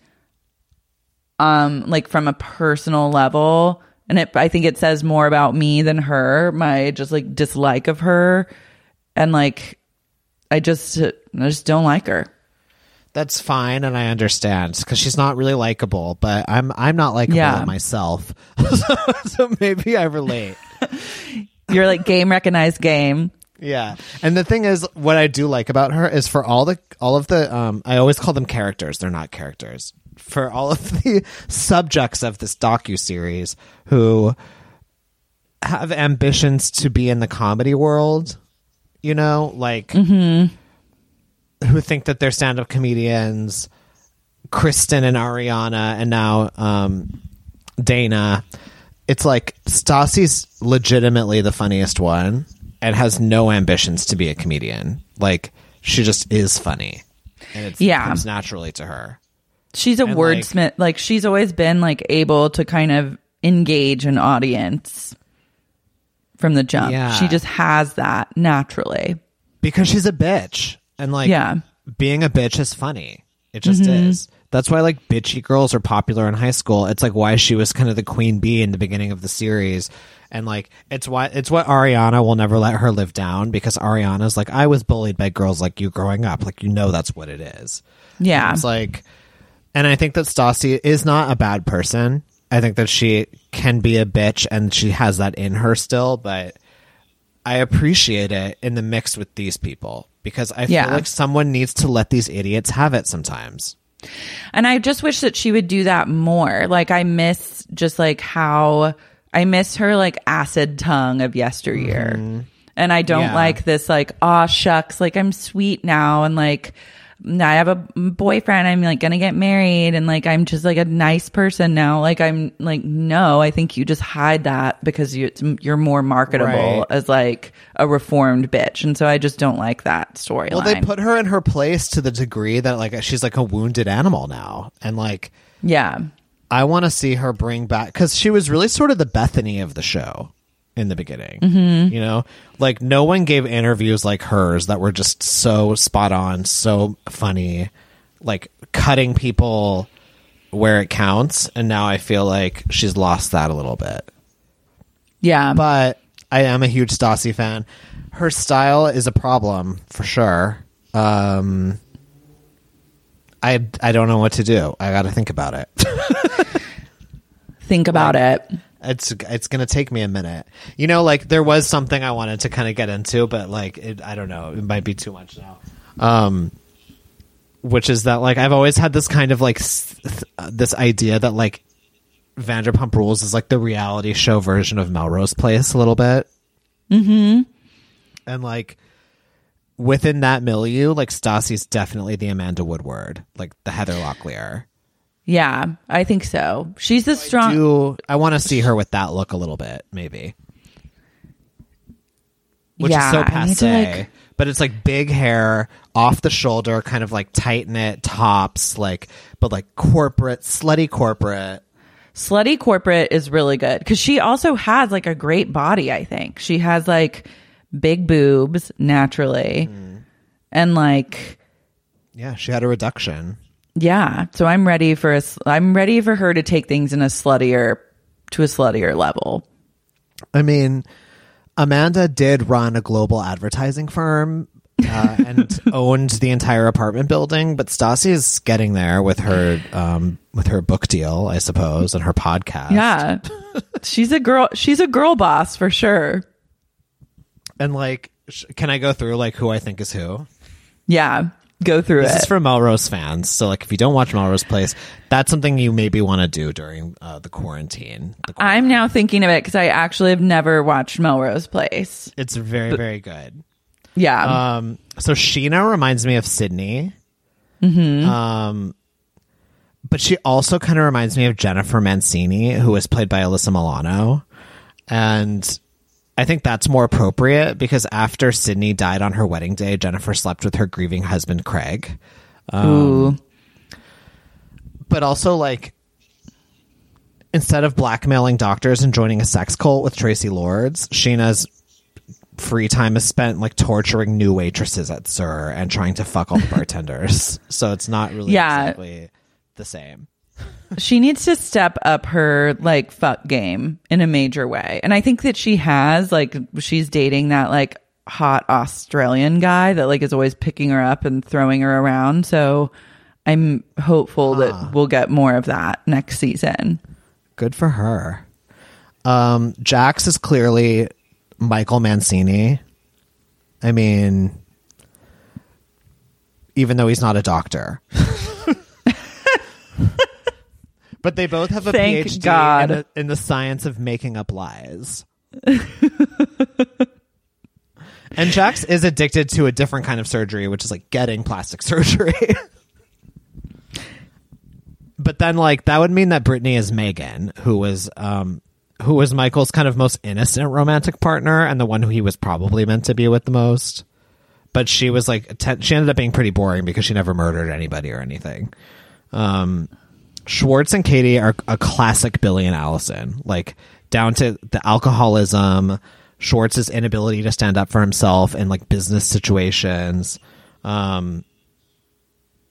um, like from a personal level, and it, I think it says more about me than her. My just like dislike of her, and like, I just, I just don't like her. That's fine, and I understand because she's not really likable. But I'm I'm not likable Yeah. myself, so, so maybe I relate. You're like game recognized game. Yeah, and the thing is, what I do like about her is for all the all of the um, I always call them characters. They're not characters. For all of the subjects of this docu series who have ambitions to be in the comedy world, you know, like who think that they're stand up comedians, Kristen and Ariana, and now um, Dayna. It's like Stassi's legitimately the funniest one and has no ambitions to be a comedian. Like she just is funny, and it Yeah. comes naturally to her. She's a And, like- wordsmith. Like, she's always been like able to kind of engage an audience from the jump. Yeah. She just has that naturally. because she's a bitch and like Yeah. being a bitch is funny it just Mm-hmm. is that's why like bitchy girls are popular in high school it's like why she was kind of the queen bee in the beginning of the series and like it's why it's what ariana will never let her live down because ariana's like i was bullied by girls like you growing up like you know that's what it is Yeah. it's like and i think that stassi is not a bad person i think that she can be a bitch and she has that in her still but I appreciate it in the mix with these people because I feel like someone needs to let these idiots have it sometimes. And I just wish that she would do that more. Like I miss just like how I miss her like acid tongue of yesteryear. And I don't Mm-hmm. Yeah. like this like, aw shucks, like I'm sweet now and like I have a boyfriend, I'm like gonna get married and like I'm just like a nice person now. Like I'm like, no, I think you just hide that because you, you're more marketable Right. as like a reformed bitch. And so I just don't like that storyline. Well, they put her in her place to the degree that like she's like a wounded animal now, and like yeah. I want to see her bring back because she was really sort of the Bethenny of the show in the beginning. Mm-hmm. You know, like no one gave interviews like hers that were just so spot on, so funny, like cutting people where it counts. And now I feel like she's lost that a little bit. Yeah. But I am a huge Stassi fan. Her style is a problem for sure. Um, I I don't know what to do. I got to think about it. think about it. It's it's gonna take me a minute. You know, like there was something I wanted to kind of get into, but like it, I don't know, it might be too much now. Um, which is that like I've always had this kind of like th- this idea that like Vanderpump Rules is like the reality show version of Melrose Place a little bit. Mm-hmm. And like within that milieu, like Stassi's definitely the Amanda Woodward, like the Heather Locklear. Yeah, I think so. She's a strong. do I want to see her with that look a little bit, maybe. Which Yeah, is so I passe. like- but it's like big hair, off the shoulder, kind of like tight knit tops, like but like corporate, slutty corporate. Slutty corporate is really good because she also has like a great body. I think she has like big boobs naturally, Mm. and like Yeah, she had a reduction. Yeah. So I'm ready for a. I'm ready for her to take things in a sluttier to a sluttier level. I mean, Amanda did run a global advertising firm uh, and owned the entire apartment building, but Stassi is getting there with her um, with her book deal, I suppose, and her podcast. Yeah, she's a girl. She's a girl boss for sure. And like, sh- can I go through like who I think is who? Yeah, go through This is for Melrose fans. So like, if you don't watch Melrose Place, that's something you maybe want to do during uh, the quarantine. The quar- I'm now thinking of it because I actually have never watched Melrose Place. it's very very good. Yeah. Um, so Scheana reminds me of Sydney. Hmm. Um, but she also kind of reminds me of Jennifer Mancini, who was played by Alyssa Milano, and I think that's more appropriate because after Sydney died on her wedding day, Jennifer slept with her grieving husband Craig. Um, Ooh. but also like instead of blackmailing doctors and joining a sex cult with Traci Lords, Scheana's free time is spent like torturing new waitresses at SUR and trying to fuck all the bartenders. so it's not really Yeah. exactly the same. She needs to step up her like fuck game in a major way. And I think that she has like she's dating that like hot Australian guy that like is always picking her up and throwing her around. So I'm hopeful that we'll get more of that next season. Good for her. Um, Jax is clearly Michael Mancini. I mean, even though he's not a doctor. but they both have a Thank PhD God. In, the, in the science of making up lies. and Jax is addicted to a different kind of surgery, which is like getting plastic surgery. but then like that would mean that Brittany is Megan, who was um who was Michael's kind of most innocent romantic partner and the one who he was probably meant to be with the most. But she was like she ended up being pretty boring because she never murdered anybody or anything. Um, Schwartz and Katie are a classic Billy and Alison, like down to the alcoholism, Schwartz's inability to stand up for himself in like business situations. Um,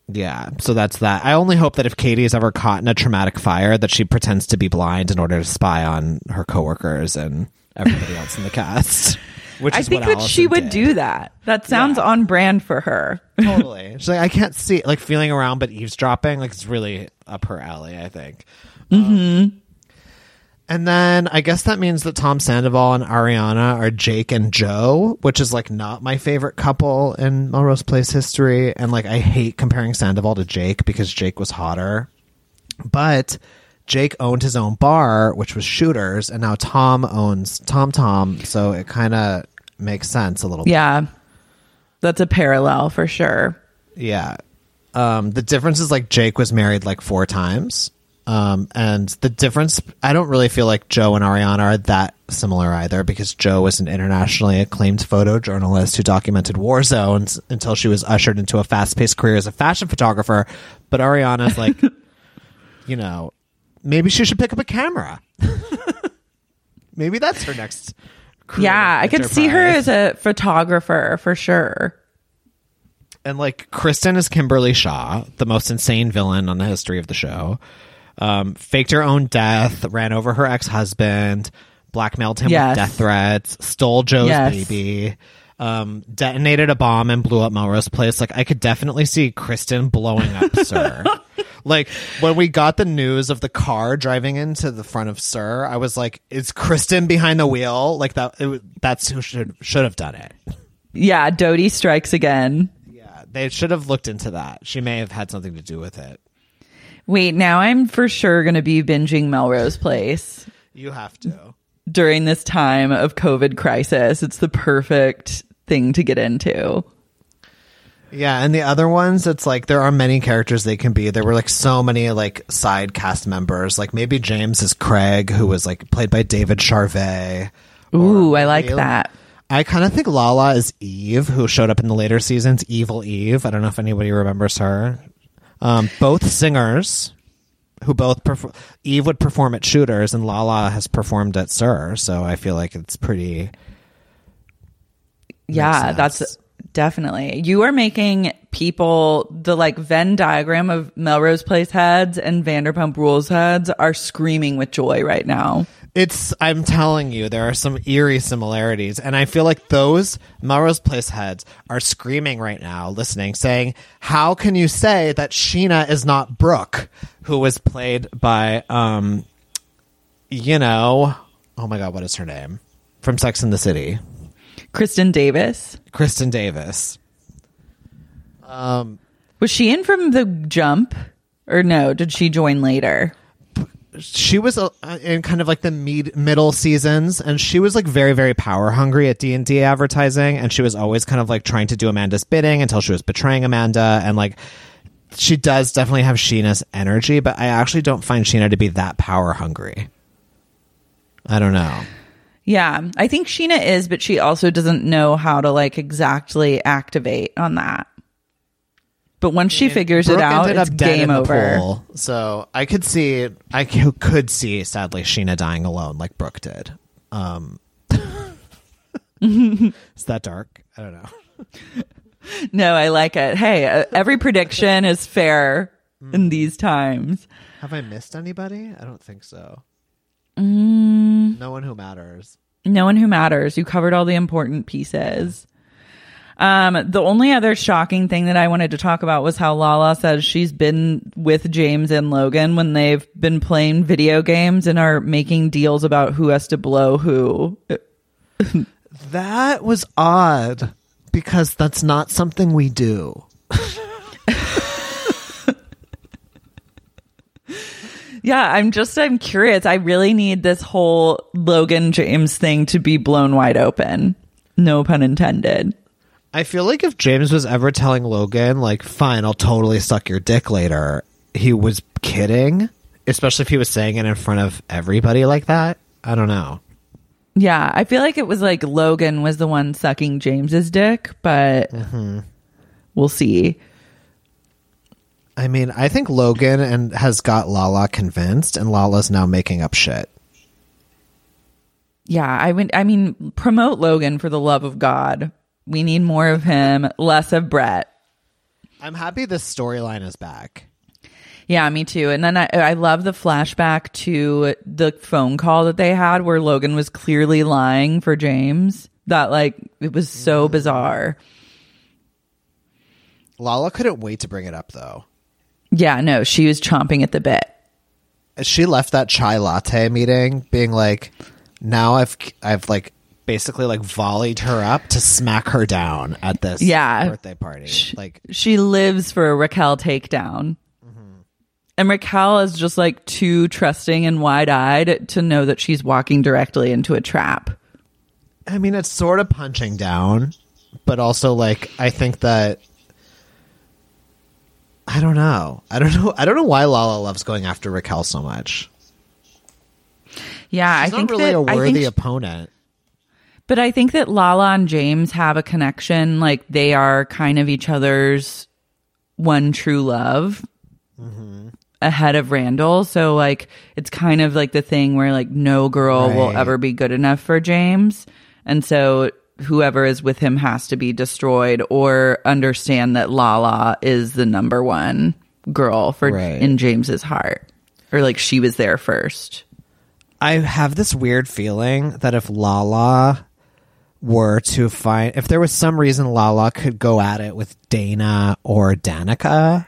yeah, so that's that. I only hope that if Katie is ever caught in a traumatic fire, that she pretends to be blind in order to spy on her coworkers and everybody else in the cast. Which I is think what that she would did. do that. That sounds on brand for her. totally. She's like, I can't see, like feeling around but eavesdropping. Like it's really up her alley. I think. Um, and then I guess that means that Tom Sandoval and Ariana are Jake and Jo, which is like not my favorite couple in Melrose Place history. And like I hate comparing Sandoval to Jake because Jake was hotter. But Jake owned his own bar, which was Shooters, and now Tom owns Tom Tom, so it kind of makes sense a little bit. Yeah. That's a parallel for sure. Yeah. Um, the difference is like Jake was married like four times. Um, and the difference, I don't really feel like Jo and Ariana are that similar either because Jo was an internationally acclaimed photojournalist who documented war zones until she was ushered into a fast paced career as a fashion photographer. But Ariana's like, you know, maybe she should pick up a camera. maybe that's her next. Yeah, I could see her as a photographer for sure. and like Kristen is Kimberly Shaw, the most insane villain on the history of the show. Um, faked her own death, ran over her ex husband, blackmailed him Yes. with death threats, stole Jo's Yes. baby, um, detonated a bomb and blew up Melrose Place. Like I could definitely see Kristen blowing up SUR. Like when we got the news of the car driving into the front of SUR, I was like, "Is Kristen behind the wheel?" Like that. It, that's who should should have done it. Yeah, Dodie strikes again. Yeah, they should have looked into that. She may have had something to do with it. Wait, now I'm for sure going to be binging Melrose Place You have to. during this time of COVID crisis. It's the perfect thing to get into. Yeah, and the other ones, it's like there are many characters they can be. There were like so many like side cast members. Like maybe James is Craig, who was like played by David Charvet. Ooh, I like that. I kind of think Lala is Eve, who showed up in the later seasons. Evil Eve. I don't know if anybody remembers her. Um, both singers, who both perf- Eve would perform at Shooters, and Lala has performed at SUR. So I feel like it's pretty. Yeah, that's definitely. You are making people the like Venn diagram of Melrose Place heads and Vanderpump Rules heads are screaming with joy right now. It's I'm telling you, there are some eerie similarities, and I feel like those Melrose Place heads are screaming right now, listening, saying, "How can you say that Scheana is not Brooke, who was played by, um, you know, oh my god, what is her name from Sex and the City, Kristin Davis. Kristin Davis." Was she in from the jump? Or no, did she join later? she was uh, in kind of like the mid- middle seasons and she was like very very power hungry at d&d advertising and she was always kind of like trying to do amanda's bidding until she was betraying amanda and like she does definitely have scheana's energy but i actually don't find scheana to be that power hungry i don't know Yeah, I think Scheana is, but she also doesn't know how to like exactly activate on that. But once she figures it out, ended it's up dead game in the over. pool, so i could see i c- could see sadly scheana dying alone like brooke did um is that dark i don't know No, I like it. Hey, uh, every prediction is fair in these times. Have I missed anybody? I don't think so. No one who matters. No one who matters. You covered all the important pieces. Um, the only other shocking thing that I wanted to talk about was how Lala says she's been with James and Logan when they've been playing video games and are making deals about who has to blow who. That was odd because that's not something we do. Yeah, I'm just I'm curious. I really need this whole Logan James thing to be blown wide open. No pun intended. I feel like if James was ever telling Logan, like, fine, I'll totally suck your dick later, he was kidding. Especially if he was saying it in front of everybody like that. I don't know. Yeah, I feel like it was like Logan was the one sucking James's dick, but mm-hmm. we'll see. I mean, I think Logan and has got Lala convinced, and Lala's now making up shit. Yeah, I would. I mean, promote Logan for the love of God. We need more of him, less of Brett. I'm happy this storyline is back. Yeah, me too. And then I, I love the flashback to the phone call that they had where Logan was clearly lying for James. That like it was so mm. bizarre. Lala couldn't wait to bring it up though. Yeah, no, she was chomping at the bit. She left that chai latte meeting being like, now I've I've like basically like volleyed her up to smack her down at this Yeah. birthday party. Like She lives for a Raquel takedown. Mm-hmm. And Raquel is just like too trusting and wide eyed to know that she's walking directly into a trap. I mean, it's sort of punching down, but also like I think that I don't know. I don't know. I don't know why Lala loves going after Raquel so much. Yeah, She's I think really that, a worthy think opponent. But I think that Lala and James have a connection. Like they are kind of each other's one true love mm-hmm. ahead of Randall. So like it's kind of like the thing where like no girl will ever be good enough for James. And so whoever is with him has to be destroyed or understand that Lala is the number one girl for Right. in James's heart. Or like she was there first. I have this weird feeling that if Lala were to find, if there was some reason Lala could go at it with Dayna or Danica,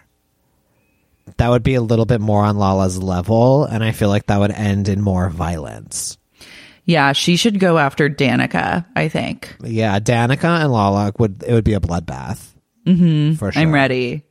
that would be a little bit more on Lala's level, and I feel like that would end in more violence. Yeah, she should go after Danica, I think. Yeah, Danica and Lala would it would be a bloodbath. Mm-hmm. For sure. I'm ready.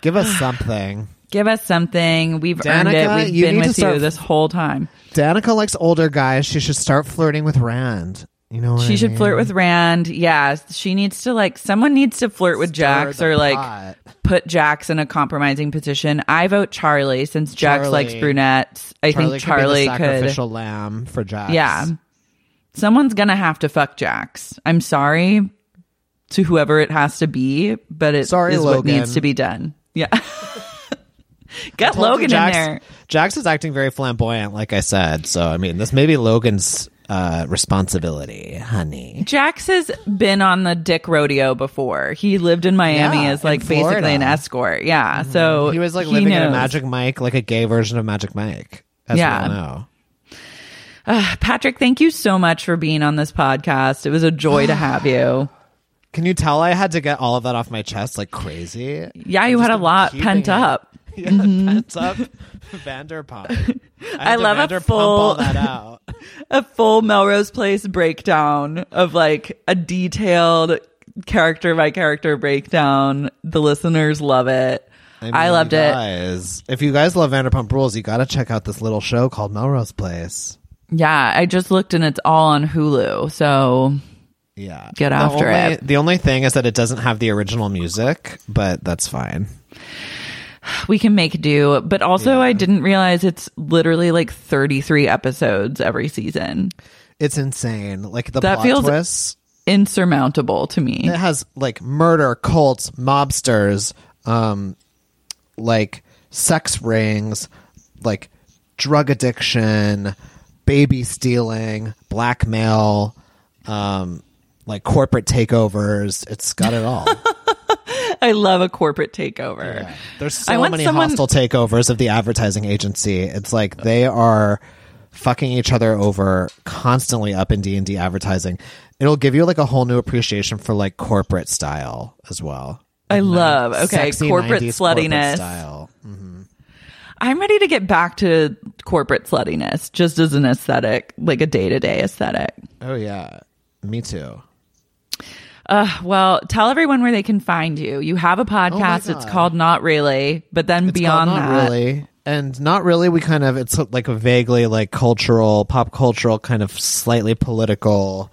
Give us something. Give us something. We've earned it. We've you been need to with you start- this whole time. Danica likes older guys. She should start flirting with Rand. You know, what She I should mean? flirt with Rand. Yeah, she needs to like someone needs to flirt with Stir Jax or like pot. put Jax in a compromising position. I vote Charli since Jax Charli. likes brunettes. I Charli think could Charli could. sacrificial lamb for Jax. Yeah, someone's gonna have to fuck Jax. I'm sorry to whoever it has to be, but it is Sorry, what Logan. needs to be done. Yeah, get Logan Jax, in there. Jax is acting very flamboyant, like I said. So I mean, this may be Logan's uh, responsibility, honey. Jax has been on the dick rodeo before. He lived in Miami Yeah, as like basically an escort. Yeah. So He was like living in a. Magic Mike, like a gay version of Magic Mike. As Yeah. we all know. Patrik, thank you so much for being on this podcast. It was a joy to have you. Can you tell I had to get all of that off my chest like crazy? Yeah, you had a lot pent it. Mm-hmm. up. Yeah, pent up Vanderpump. I, I to love a full- all that out. A full Melrose Place breakdown of like a detailed character by character breakdown. The listeners love it. I, mean, loved you it. guys, If you guys love Vanderpump Rules, you got to check out this little show called Melrose Place. Yeah, I just looked and it's all on Hulu. So Yeah, Get The after only- it. The only thing is that it doesn't have the original music, but that's fine. We can make do. But also, I didn't realize it's literally like 33 episodes every season. It's insane. Like the That plot feels- twists. Insurmountable to me. It has like murder, cults, mobsters, um, like sex rings, like drug addiction, baby stealing, blackmail, um, like corporate takeovers. It's got it all. I love a corporate takeover. There's I so many someone- hostile takeovers of the advertising agency. It's like they are fucking each other over constantly up in D&D advertising. It'll give you like a whole new appreciation for like corporate style as well. I mm-hmm. love okay corporate 90s corporate sluttiness. style. Mm-hmm. I'm ready to get back to corporate sluttiness, just as an aesthetic, like a day to day aesthetic. Oh yeah. Me too. Uh, well, tell everyone where they can find you. You have a podcast. it's called Not Really, but then It's beyond not that, really. And not really we kind of it's like a vaguely like cultural, pop cultural kind of slightly political.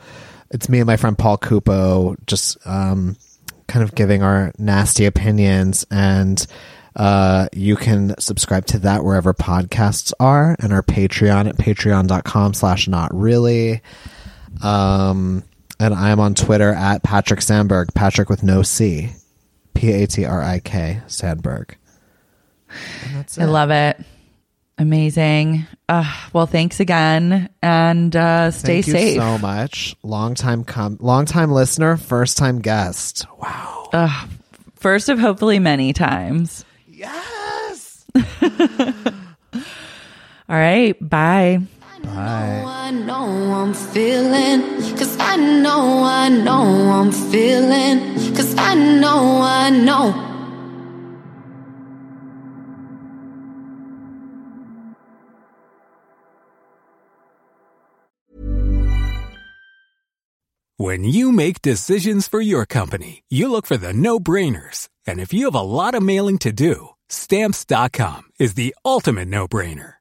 It's me and my friend Paul Cupo just um kind of giving our nasty opinions and uh, you can subscribe to that wherever podcasts are and our Patreon at patreon.com slash not really. Um, and I'm on Twitter at Patrik Sandberg, Patrik with no C, P A T R I K Sandberg. That's I love it. Amazing. Uh, well, thanks again, and uh, stay safe. Thank you safe. so much. Long time com- long time listener, first time guest. Wow. First of hopefully many times. Yes. All right. Bye. Bye. I know I'm feeling, cause I know, I know I'm feeling, cause I know, I know. When you make decisions for your company, you look for the no-brainers. And if you have a lot of mailing to do, stamps.com is the ultimate no-brainer.